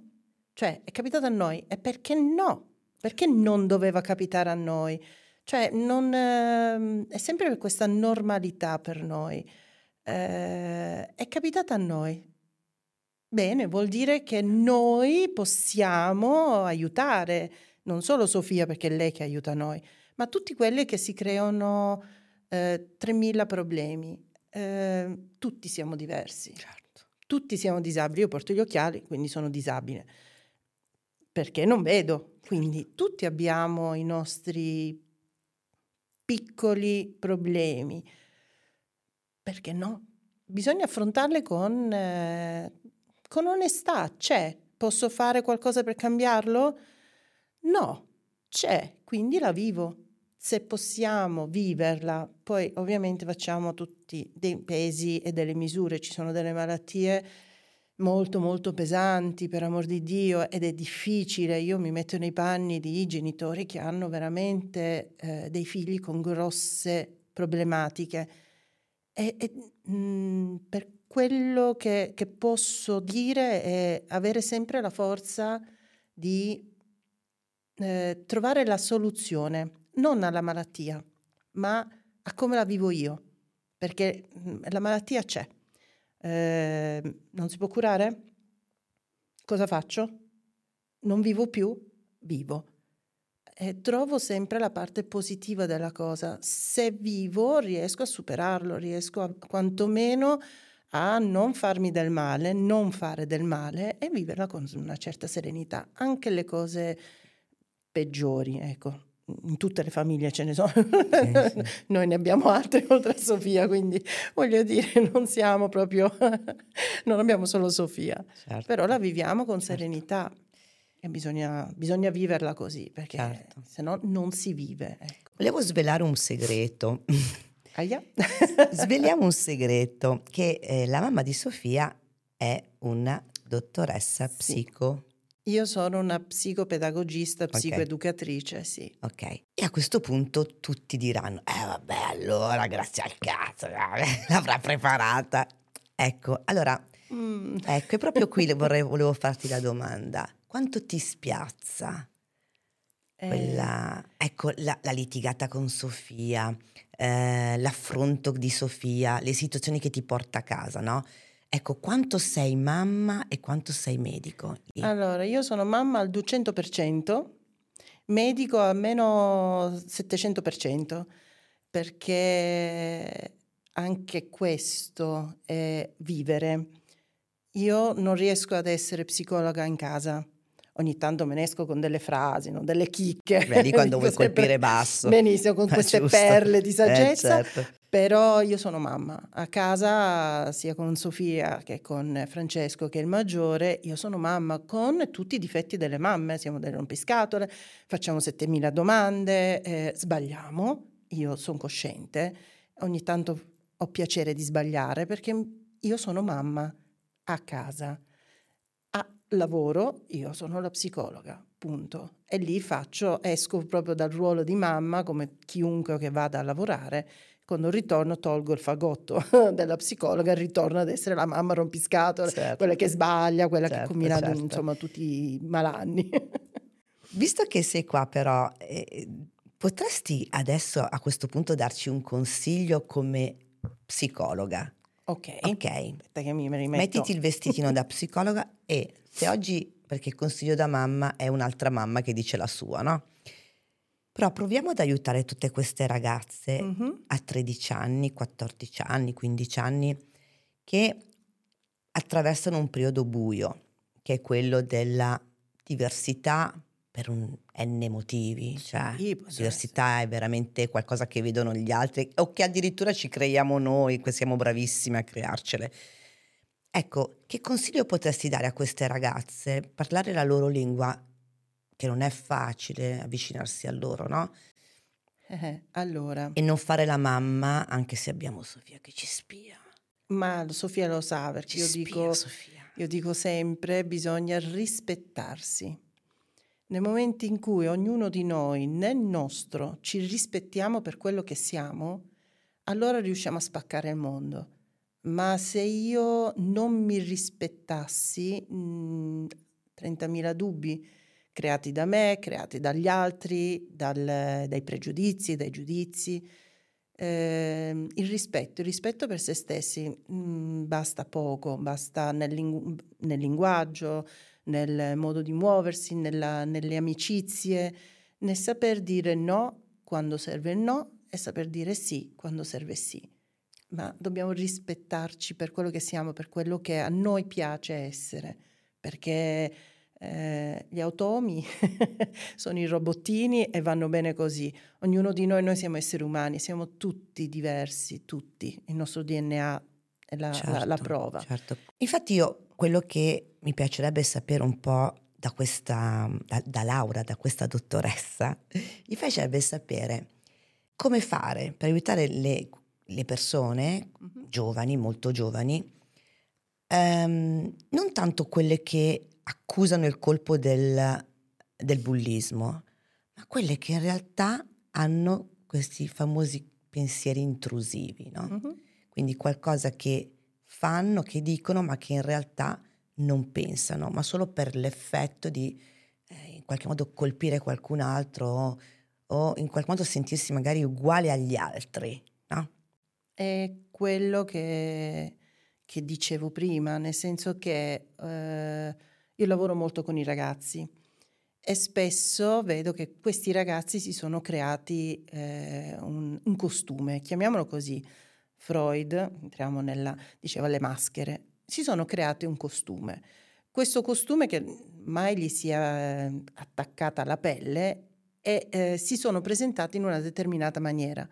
Cioè, è capitato a noi, e perché no? Perché non doveva capitare a noi? Cioè, non, ehm, è sempre questa normalità per noi. Eh, è capitata a noi. Bene, vuol dire che noi possiamo aiutare, non solo Sofia perché è lei che aiuta noi, ma tutti quelli che si creano eh, 3.000 problemi. Eh, tutti siamo diversi. Certo. Tutti siamo disabili. Io porto gli occhiali, quindi sono disabile. Perché non vedo. Quindi tutti abbiamo i nostri piccoli problemi. Perché no? Bisogna affrontarle con, eh, con onestà. C'è. Posso fare qualcosa per cambiarlo? No, c'è, quindi la vivo. Se possiamo viverla, poi ovviamente facciamo tutti dei pesi e delle misure, ci sono delle malattie molto molto pesanti per amor di Dio ed è difficile, io mi metto nei panni di genitori che hanno veramente eh, dei figli con grosse problematiche e, e mh, mm, per quello che, che posso dire è avere sempre la forza di eh, trovare la soluzione, non alla malattia, ma a come la vivo io, perché mm, la malattia c'è eh, non si può curare? Cosa faccio? Non vivo più? Vivo. E trovo sempre la parte positiva della cosa. Se vivo riesco a superarlo, riesco a, quantomeno a non farmi del male, non fare del male e viverla con una certa serenità. Anche le cose peggiori, ecco in tutte le famiglie ce ne sono, sì, sì. noi ne abbiamo altre oltre a Sofia, quindi voglio dire, non siamo proprio, non abbiamo solo Sofia, certo. però la viviamo con certo. serenità e bisogna, bisogna, viverla così, perché certo. se no non si vive. Ecco. Volevo svelare un segreto. Aia. Sveliamo un segreto, che eh, la mamma di Sofia è una dottoressa sì. psico io sono una psicopedagogista, okay. psicoeducatrice, sì. Ok. E a questo punto tutti diranno, eh vabbè, allora grazie al cazzo, l'avrà preparata. Ecco, allora, mm. ecco, è proprio qui vorrei, volevo farti la domanda. Quanto ti spiazza eh. quella, ecco, la, la, litigata con Sofia, eh, l'affronto di Sofia, le situazioni che ti porta a casa, no? Ecco, quanto sei mamma e quanto sei medico? Allora, io sono mamma al 200%, medico almeno 700%, perché anche questo è vivere. Io non riesco ad essere psicologa in casa. Ogni tanto me ne esco con delle frasi, no? delle chicche. Vedi quando vuoi colpire basso. Benissimo, con queste Giusto. perle di saggezza. Eh, certo. Però io sono mamma. A casa, sia con Sofia che con Francesco, che è il maggiore, io sono mamma con tutti i difetti delle mamme. Siamo delle rompiscatole, facciamo 7000 domande, eh, sbagliamo. Io sono cosciente. Ogni tanto ho piacere di sbagliare perché io sono mamma a casa. Lavoro, io sono la psicologa, punto. E lì faccio, esco proprio dal ruolo di mamma come chiunque che vada a lavorare quando ritorno tolgo il fagotto della psicologa e ritorno ad essere la mamma rompiscatole, certo. quella che sbaglia, quella certo, che combina certo. insomma tutti i malanni. Visto che sei qua però, eh, potresti adesso a questo punto darci un consiglio come psicologa? Ok. Ok. Aspetta che mi rimetto. Mettiti il vestitino da psicologa e se oggi, perché il consiglio da mamma è un'altra mamma che dice la sua, no? Però proviamo ad aiutare tutte queste ragazze mm-hmm. a 13 anni, 14 anni, 15 anni che attraversano un periodo buio, che è quello della diversità per un n motivi, cioè sì, diversità essere. è veramente qualcosa che vedono gli altri o che addirittura ci creiamo noi, che siamo bravissime a crearcele. Ecco, che consiglio potresti dare a queste ragazze? Parlare la loro lingua che non è facile avvicinarsi a loro, no? Eh, allora. E non fare la mamma, anche se abbiamo Sofia che ci spia. Ma Sofia lo sa, perché ci io, spia, dico, io dico sempre, bisogna rispettarsi. Nel momento in cui ognuno di noi, nel nostro, ci rispettiamo per quello che siamo, allora riusciamo a spaccare il mondo. Ma se io non mi rispettassi, mh, 30.000 dubbi, creati da me, creati dagli altri, dal, dai pregiudizi, dai giudizi. Eh, il rispetto, il rispetto per se stessi mh, mm, basta poco, basta nel, lingu- nel, linguaggio, nel modo di muoversi, nella, nelle amicizie, nel saper dire no quando serve no e saper dire sì quando serve sì. Ma dobbiamo rispettarci per quello che siamo, per quello che a noi piace essere, perché eh, gli automi sono i robottini e vanno bene così. Ognuno di noi, noi siamo esseri umani, siamo tutti diversi, tutti. Il nostro DNA la, certo, la, la prova. Certo. Infatti io quello che mi piacerebbe sapere un po' da questa, da, da Laura, da questa dottoressa, mi piacerebbe sapere come fare per aiutare le, le persone mm-hmm. giovani, molto giovani, ehm, non tanto quelle che accusano il colpo del, del bullismo, ma quelle che in realtà hanno questi famosi pensieri intrusivi, no? Mm-hmm. Quindi qualcosa che fanno, che dicono, ma che in realtà non pensano, ma solo per l'effetto di eh, in qualche modo colpire qualcun altro o, o, in qualche modo sentirsi magari uguale agli altri, no? È quello che, che dicevo prima, nel senso che eh, io lavoro molto con i ragazzi e spesso vedo che questi ragazzi si sono creati eh, un, un, costume, chiamiamolo così. Freud, entriamo nella, diceva le maschere, si sono creati un costume. Questo costume che mai gli sia eh, attaccata alla pelle e eh, si sono presentati in una determinata maniera.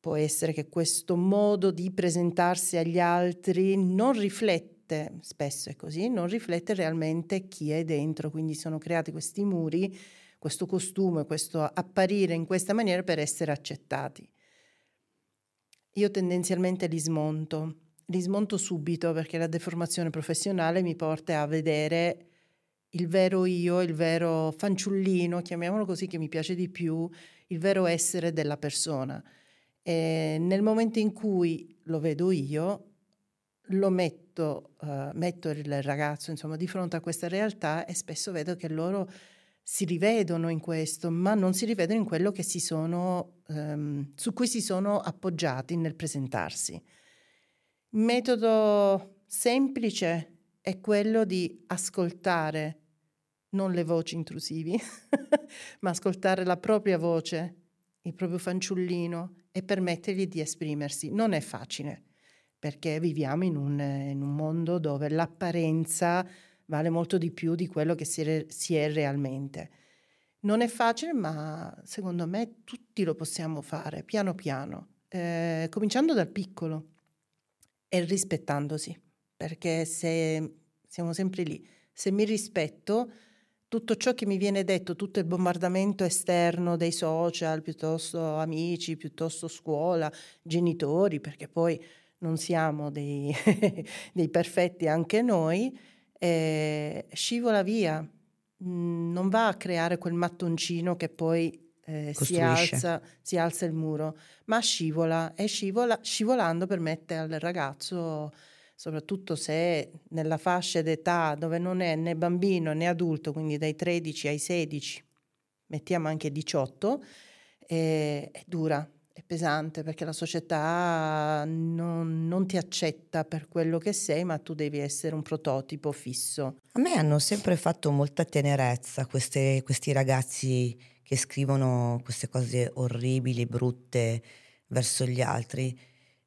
Può essere che questo modo di presentarsi agli altri non riflette, spesso è così, non riflette realmente chi è dentro, quindi sono creati questi muri, questo costume, questo apparire in questa maniera per essere accettati. Io tendenzialmente li smonto, li smonto subito perché la deformazione professionale mi porta a vedere il vero io, il vero fanciullino, chiamiamolo così che mi piace di più, il vero essere della persona. E nel momento in cui lo vedo io, lo metto, uh, metto il ragazzo insomma, di fronte a questa realtà e spesso vedo che loro si rivedono in questo, ma non si rivedono in quello sono, um, su cui si sono appoggiati nel presentarsi. Il metodo semplice è quello di ascoltare non le voci intrusivi, ma ascoltare la propria voce, il proprio fanciullino e permettergli di esprimersi. Non è facile perché viviamo in un, in un mondo dove l'apparenza vale molto di più di quello che si, re, si è realmente. Non è facile, ma secondo me tutti lo possiamo fare piano piano, eh, cominciando dal piccolo e rispettandosi, perché se siamo sempre lì, se mi rispetto, tutto ciò che mi viene detto, tutto il bombardamento esterno dei social, piuttosto amici, piuttosto scuola, genitori, perché poi non siamo dei, dei perfetti anche noi, eh, scivola via, mm, non va a creare quel mattoncino che poi eh, si, alza, si, alza, il muro, ma scivola e scivola, scivolando permette al ragazzo, soprattutto se nella fascia d'età dove non è né bambino né adulto, quindi dai 13 ai 16, mettiamo anche 18, eh, è dura, è pesante perché la società non, non, ti accetta per quello che sei, ma tu devi essere un prototipo fisso. A me hanno sempre fatto molta tenerezza queste, questi ragazzi che scrivono queste cose orribili, brutte verso gli altri,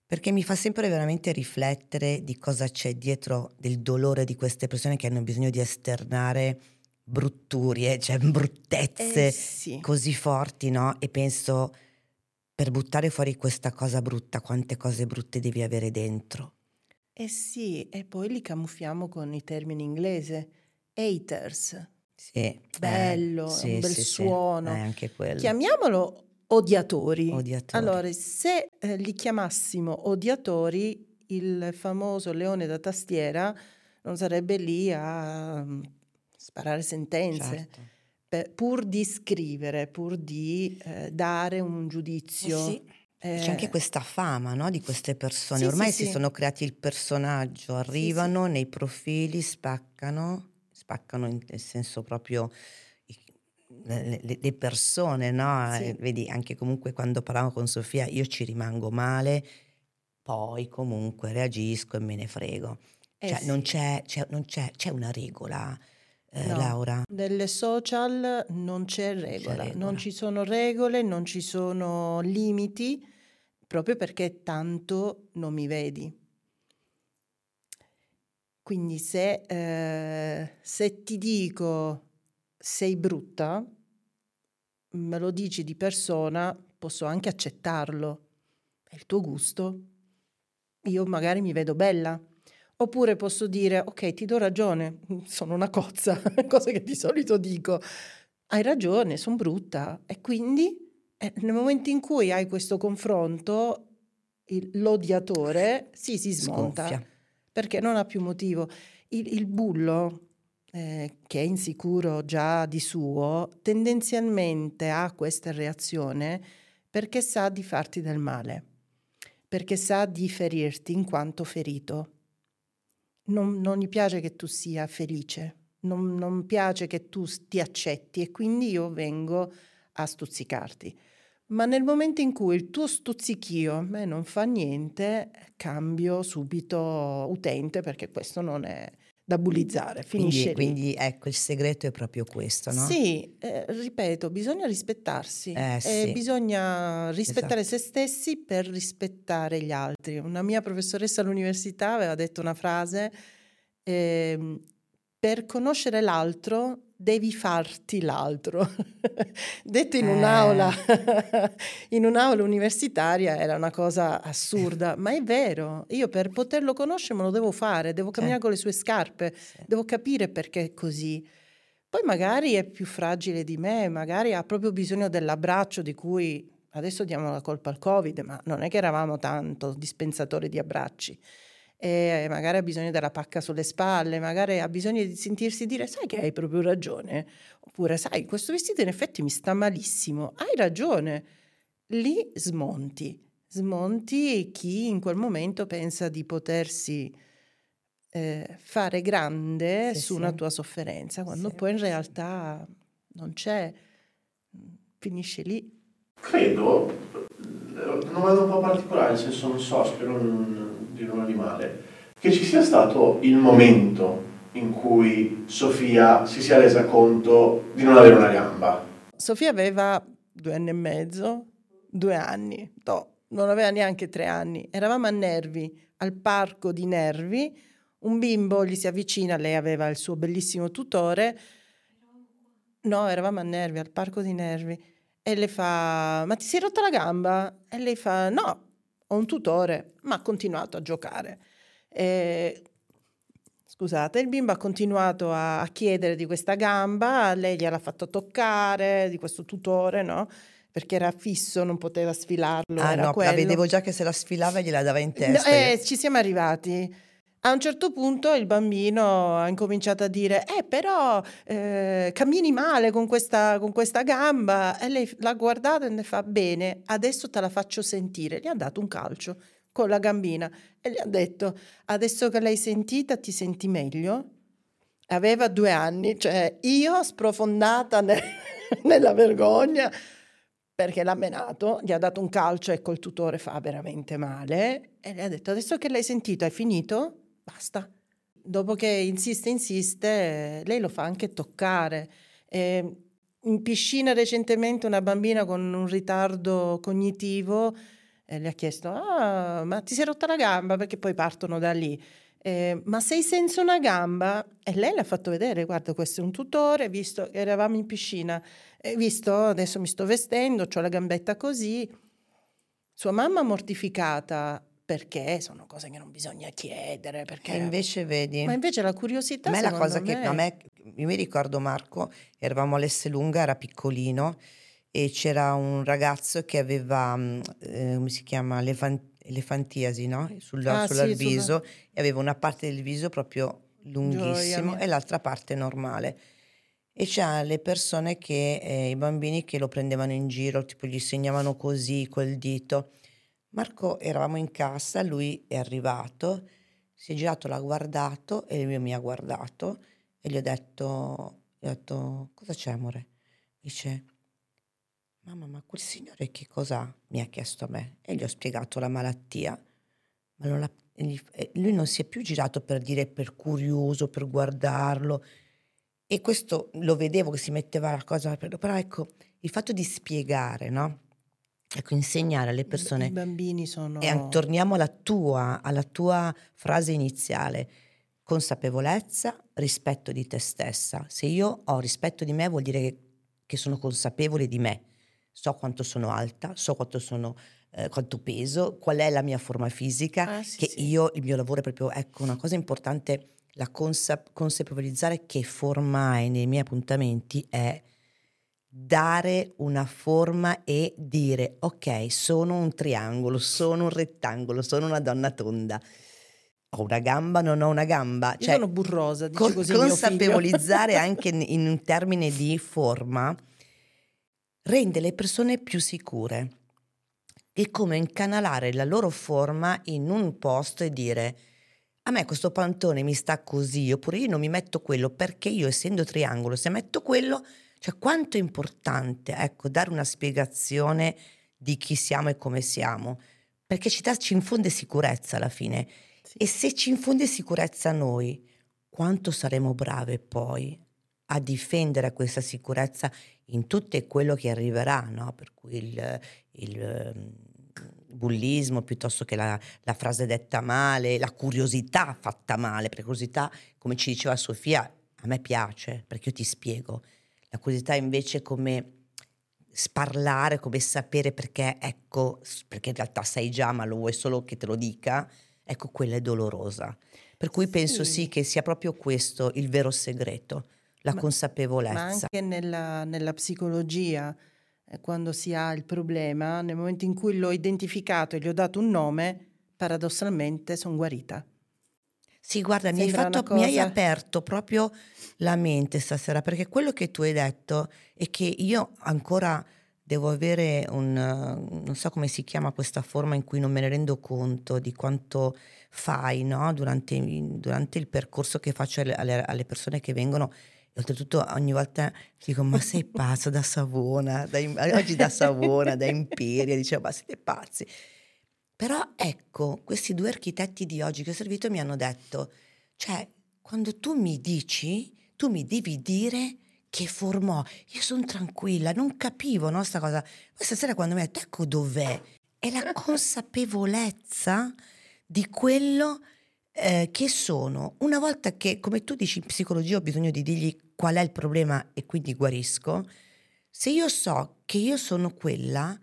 perché mi fa sempre veramente riflettere di cosa c'è dietro del dolore di queste persone che hanno bisogno di esternare brutturie, cioè bruttezze eh sì. così forti, no? E penso per buttare fuori questa cosa brutta, quante cose brutte devi avere dentro. Eh sì, e poi li camuffiamo con i termini inglese. Haters. Sì. Eh, Bello, eh, sì, un bel sì, suono. Sì, anche quello. Chiamiamolo odiatori. odiatori. Allora, se eh, li chiamassimo odiatori, il famoso leone da tastiera non sarebbe lì a um, sparare sentenze. Certo pur di scrivere, pur di eh, dare un giudizio. Eh sì. Eh, C'è anche questa fama no, di queste persone, ormai sì, si sono creati il personaggio, arrivano nei profili, spaccano, spaccano in- nel senso proprio le- le persone, no? Sì. Eh, Vedi, anche comunque quando parlavo con Sofia io ci rimango male, poi comunque reagisco e me ne frego. Eh Cioè, sì. non c'è, c'è- non c'è- c'è una regola, eh, No. Laura? Nelle social non c'è regola, regola. non ci sono regole, non ci sono limiti, proprio perché tanto non mi vedi. Quindi se, eh, se ti dico sei brutta, me lo dici di persona, posso anche accettarlo. È il tuo gusto. Io magari mi vedo bella. Oppure posso dire, ok, ti do ragione, sono una cozza, cosa che di solito dico. Hai ragione, sono brutta. E quindi eh, nel momento in cui hai questo confronto, il- l'odiatore sì, si smonta Sgonfia. perché non ha più motivo. Il, il bullo, eh, che è insicuro già di suo, tendenzialmente ha questa reazione perché sa di farti del male, perché sa di ferirti in quanto ferito. Non, non gli piace che tu sia felice, non, non piace che tu ti accetti e quindi io vengo a stuzzicarti. Ma nel momento in cui il tuo stuzzichio a me non fa niente, cambio subito utente perché questo non è da bullizzare, finisce Quindi, quindi, ecco, il segreto è proprio questo, no? Sì, eh, ripeto, bisogna rispettarsi Eh, e sì. bisogna rispettare Esatto. se stessi per rispettare gli altri. Una mia professoressa all'università aveva detto una frase, ehm, per conoscere l'altro devi farti l'altro. Detto in Eh. un'aula, in un'aula universitaria era una cosa assurda, ma è vero. Io per poterlo conoscere me lo devo fare, devo camminare Sì. con le sue scarpe, Sì. devo capire perché è così. Poi magari è più fragile di me, magari ha proprio bisogno dell'abbraccio di cui adesso diamo la colpa al Covid, ma non è che eravamo tanto dispensatori di abbracci. E magari ha bisogno della pacca sulle spalle, magari ha bisogno di sentirsi dire sai che hai proprio ragione, oppure sai questo vestito in effetti mi sta malissimo, hai ragione. Lì smonti, smonti chi in quel momento pensa di potersi eh, fare grande Sì, su sì. una tua sofferenza, quando Sì. poi in realtà non c'è, finisce lì. Credo, eh, una domanda un po' particolare, nel senso non so, spero non di non animale, che ci sia stato il momento in cui Sofia si sia resa conto di non avere una gamba. Sofia aveva due anni e mezzo, due anni, no, non aveva neanche tre anni. Eravamo a Nervi, al parco di Nervi. Un bimbo gli si avvicina, lei aveva il suo bellissimo tutore. No, eravamo a Nervi, al parco di Nervi. E le fa: Ma ti sei rotta la gamba? E lei fa: No, ho un tutore, ma ha continuato a giocare. E Scusate, il bimbo ha continuato a a chiedere di questa gamba, lei gliel'ha fatto toccare, di questo tutore, no? Perché era fisso, non poteva sfilarlo, Ah no, quello. vedevo già che se la sfilava gliela dava in No, testa. eh, io. ci siamo arrivati. A un certo punto il bambino ha incominciato a dire: Eh, però eh, cammini male con questa, con questa gamba. E lei l'ha guardata e ne fa: Bene, adesso te la faccio sentire. Gli ha dato un calcio con la gambina e gli ha detto: Adesso che l'hai sentita, ti senti meglio? Aveva due anni, cioè io sprofondata ne- nella vergogna perché l'ha menato, gli ha dato un calcio e col tutore fa veramente male e le ha detto adesso che l'hai sentito hai finito? Basta. Dopo che insiste, insiste, lei lo fa anche toccare. E in piscina recentemente una bambina con un ritardo cognitivo eh, le ha chiesto, ah, ma ti sei rotta la gamba? Perché poi partono da lì. Eh, ma sei senza una gamba? E lei le ha fatto vedere, guarda, questo è un tutore, visto che eravamo in piscina, e visto adesso mi sto vestendo, ho la gambetta così. Sua mamma mortificata perché sono cose che non bisogna chiedere, perché... E invece vedi, Ma invece la curiosità a me la cosa che me- a me, io mi ricordo Marco, eravamo all'Esselunga, era piccolino e c'era un ragazzo che aveva, mm, eh, come si chiama, Elefan- elefantiasi, no? Sulla, Ah, sulla- sì, il sulla- viso e aveva una parte del viso proprio lunghissimo e l'altra parte normale. E c'ha le persone che, eh, i bambini che lo prendevano in giro, tipo gli segnavano così col dito. Marco, eravamo in cassa, lui è arrivato, si è girato, l'ha guardato e lui mi ha guardato e gli ho detto, gli ho detto cosa c'è amore? Dice, mamma ma quel signore che cosa mi ha chiesto a me? E gli ho spiegato la malattia, ma non la, lui non si è più girato per dire per curioso, per guardarlo. E questo lo vedevo che si metteva la cosa, però ecco, il fatto di spiegare, no? Ecco, insegnare alle persone. I bambini sono. E torniamo alla tua, alla tua frase iniziale. Consapevolezza, rispetto di te stessa. Se io ho rispetto di me vuol dire che, che sono consapevole di me. So quanto sono alta, so quanto sono eh, quanto peso, qual è la mia forma fisica, Ah, sì, che sì. io, il mio lavoro è proprio, ecco, una cosa importante, la consa- consapevolizzare che forma hai nei miei appuntamenti è dare una forma e dire, ok, sono un triangolo, sono un rettangolo, sono una donna tonda. Ho una gamba, non ho una gamba. Io Cioè, sono burrosa, dice con- così consapevolizzare anche in, in un termine di forma rende le persone più sicure. È come incanalare la loro forma in un posto e dire a me questo pantone mi sta così, oppure io non mi metto quello perché io essendo triangolo, se metto quello, cioè quanto è importante, ecco, dare una spiegazione di chi siamo e come siamo, perché ci, ci infonde sicurezza alla fine. Sì. E se ci infonde sicurezza a noi, quanto saremo brave poi a difendere questa sicurezza in tutto quello che arriverà, no? Per cui il, il ehm, bullismo piuttosto che la, la frase detta male, la curiosità fatta male, perché curiosità, come ci diceva Sofia, a me piace, perché io ti spiego. La curiosità invece come sparlare, come sapere perché, ecco, perché in realtà sai già, ma lo vuoi solo che te lo dica, ecco, quella è dolorosa. Per cui penso Sì. sì che sia proprio questo il vero segreto, la Ma- consapevolezza. Ma anche nella, nella psicologia, eh, quando si ha il problema, nel momento in cui l'ho identificato e gli ho dato un nome, paradossalmente sono guarita. Sì, guarda, mi hai, fatto, mi hai cosa- aperto proprio la mente stasera, perché quello che tu hai detto è che io ancora devo avere un, non so come si chiama questa forma in cui non me ne rendo conto di quanto fai no? durante, durante il percorso che faccio alle, alle- persone che vengono. Oltretutto ogni volta dico, ma sei pazza da Savona, da, oggi da Savona, da Imperia, dicevo, ma siete pazzi. Però ecco, questi due architetti di oggi che ho servito mi hanno detto, cioè, quando tu mi dici, tu mi devi dire che forma ho. Io sono tranquilla, non capivo, no, sta cosa. Questa sera quando mi ha detto, ecco dov'è, è la consapevolezza di quello eh, che sono. Una volta che, come tu dici in psicologia, ho bisogno di dirgli qual è il problema e quindi guarisco, se io so che io sono quella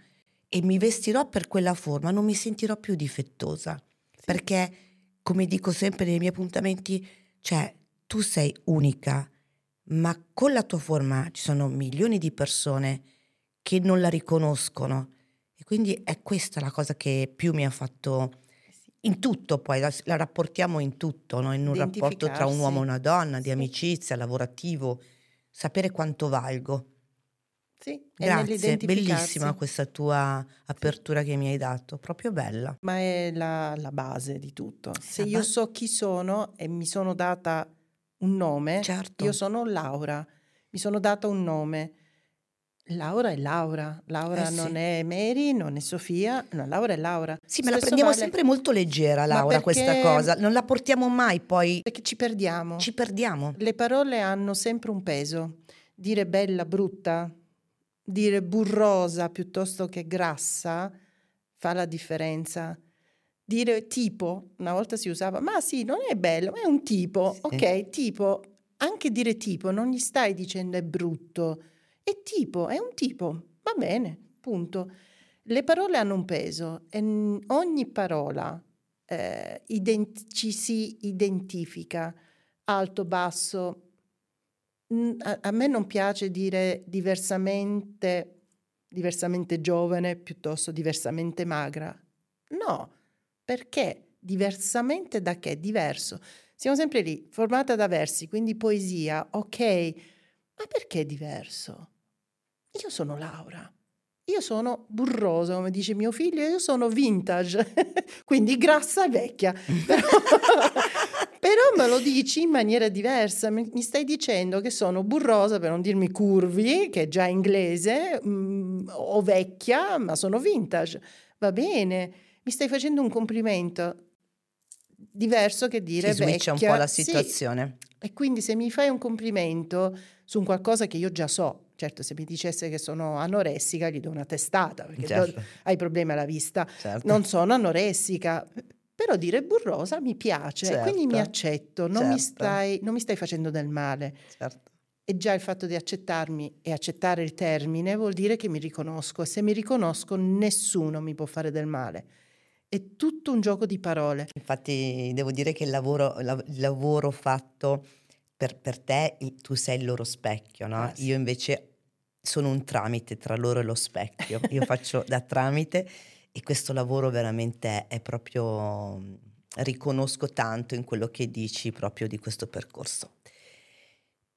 e mi vestirò per quella forma, non mi sentirò più difettosa. Perché, come dico sempre nei miei appuntamenti, cioè tu sei unica, ma con la tua forma ci sono milioni di persone che non la riconoscono. E quindi è questa la cosa che più mi ha fatto in tutto poi, la, la rapportiamo in tutto, no? in un rapporto tra un uomo e una donna, di Sì. amicizia, lavorativo, sapere quanto valgo. Sì, Grazie, bellissima questa tua apertura che mi hai dato, proprio bella. Ma è la, la base di tutto. Se La io ba- so chi sono e mi sono data un nome, Certo. io sono Laura, mi sono data un nome. Laura è Laura, Laura Eh sì. non è Mary, non è Sofia, no, Laura è Laura. Sì, ma la prendiamo vale- sempre molto leggera, Laura, questa cosa. Non la portiamo mai, poi Perché ci perdiamo. ci perdiamo. Le parole hanno sempre un peso. Dire bella, brutta, dire burrosa piuttosto che grassa fa la differenza. Dire tipo, una volta si usava, ma sì, non è bello, ma è un tipo. Sì. Ok, tipo, anche dire tipo non gli stai dicendo è brutto, è tipo, è un tipo, va bene, punto. Le parole hanno un peso e ogni parola eh, ident- ci si identifica, alto, basso. A, me non piace dire diversamente, diversamente giovane piuttosto diversamente magra. No, perché? Diversamente da che? Diverso. Siamo sempre lì, formata da versi, quindi poesia, ok, ma perché diverso? Io sono Laura. Io sono burrosa, come dice mio figlio, io sono vintage, quindi grassa e vecchia. Però me lo dici in maniera diversa, mi stai dicendo che sono burrosa, per non dirmi curvi, che è già inglese, mm, o vecchia, ma sono vintage. Va bene, mi stai facendo un complimento diverso che dire Si switcha un po' vecchia. la Sì, situazione. e quindi se mi fai un complimento su un qualcosa che io già so, certo se mi dicesse che sono anoressica gli do una testata, perché do- Certo, hai problemi alla vista. certo. Non sono anoressica, però dire burrosa mi piace, e quindi mi Certo, accetto, non mi, certo. stai, non mi stai facendo del male. certo. E già il fatto di accettarmi e accettare il termine vuol dire che mi riconosco e se mi riconosco nessuno mi può fare del male. È tutto un gioco di parole. Infatti devo dire che il lavoro, la- il lavoro fatto per, per te, il- tu sei il loro specchio, no? Ah, sì. Io invece sono un tramite tra loro e lo specchio. Io faccio da tramite e questo lavoro veramente è proprio, riconosco tanto in quello che dici proprio di questo percorso.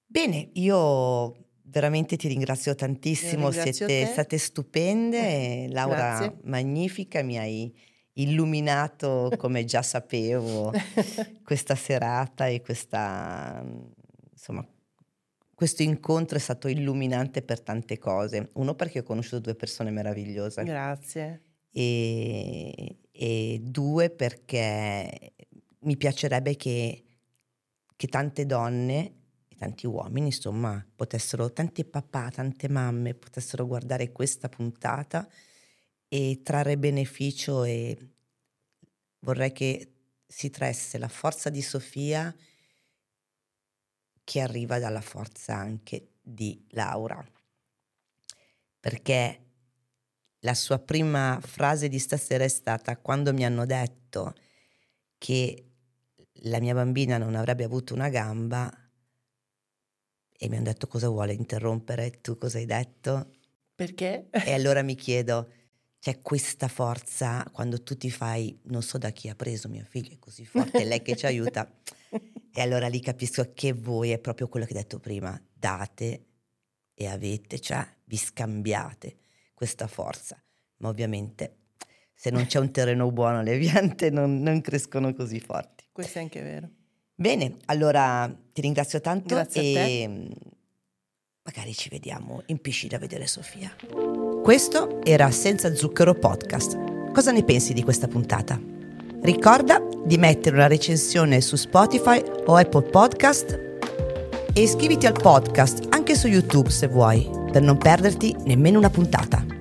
Bene, io veramente ti ringrazio tantissimo, ringrazio siete te. state stupende, Laura Grazie. magnifica, mi hai illuminato come già sapevo questa serata e questa, insomma, questo incontro è stato illuminante per tante cose. Uno perché ho conosciuto due persone meravigliose Grazie. E, e due perché mi piacerebbe che, che tante donne e tanti uomini, insomma, potessero, tanti papà, tante mamme, potessero guardare questa puntata e trarre beneficio e vorrei che si traesse la forza di Sofia che arriva dalla forza anche di Laura. Perché la sua prima frase di stasera è stata quando mi hanno detto che la mia bambina non avrebbe avuto una gamba e mi hanno detto cosa vuole interrompere, tu cosa hai detto? Perché? E allora mi chiedo, c'è questa forza quando tu ti fai, non so da chi ha preso mio figlio, è così forte, è lei che ci aiuta. E allora lì capisco che voi è proprio quello che hai detto prima, date e avete, cioè vi scambiate questa forza. Ma ovviamente se non c'è un terreno buono le piante non, non crescono così forti. Questo è anche vero. Bene, allora ti ringrazio tanto Grazie e magari ci vediamo in piscina a vedere Sofia. Questo era Senza Zucchero Podcast. Cosa ne pensi di questa puntata? Ricorda di mettere una recensione su Spotify o Apple Podcast e iscriviti al podcast anche su YouTube se vuoi, per non perderti nemmeno una puntata.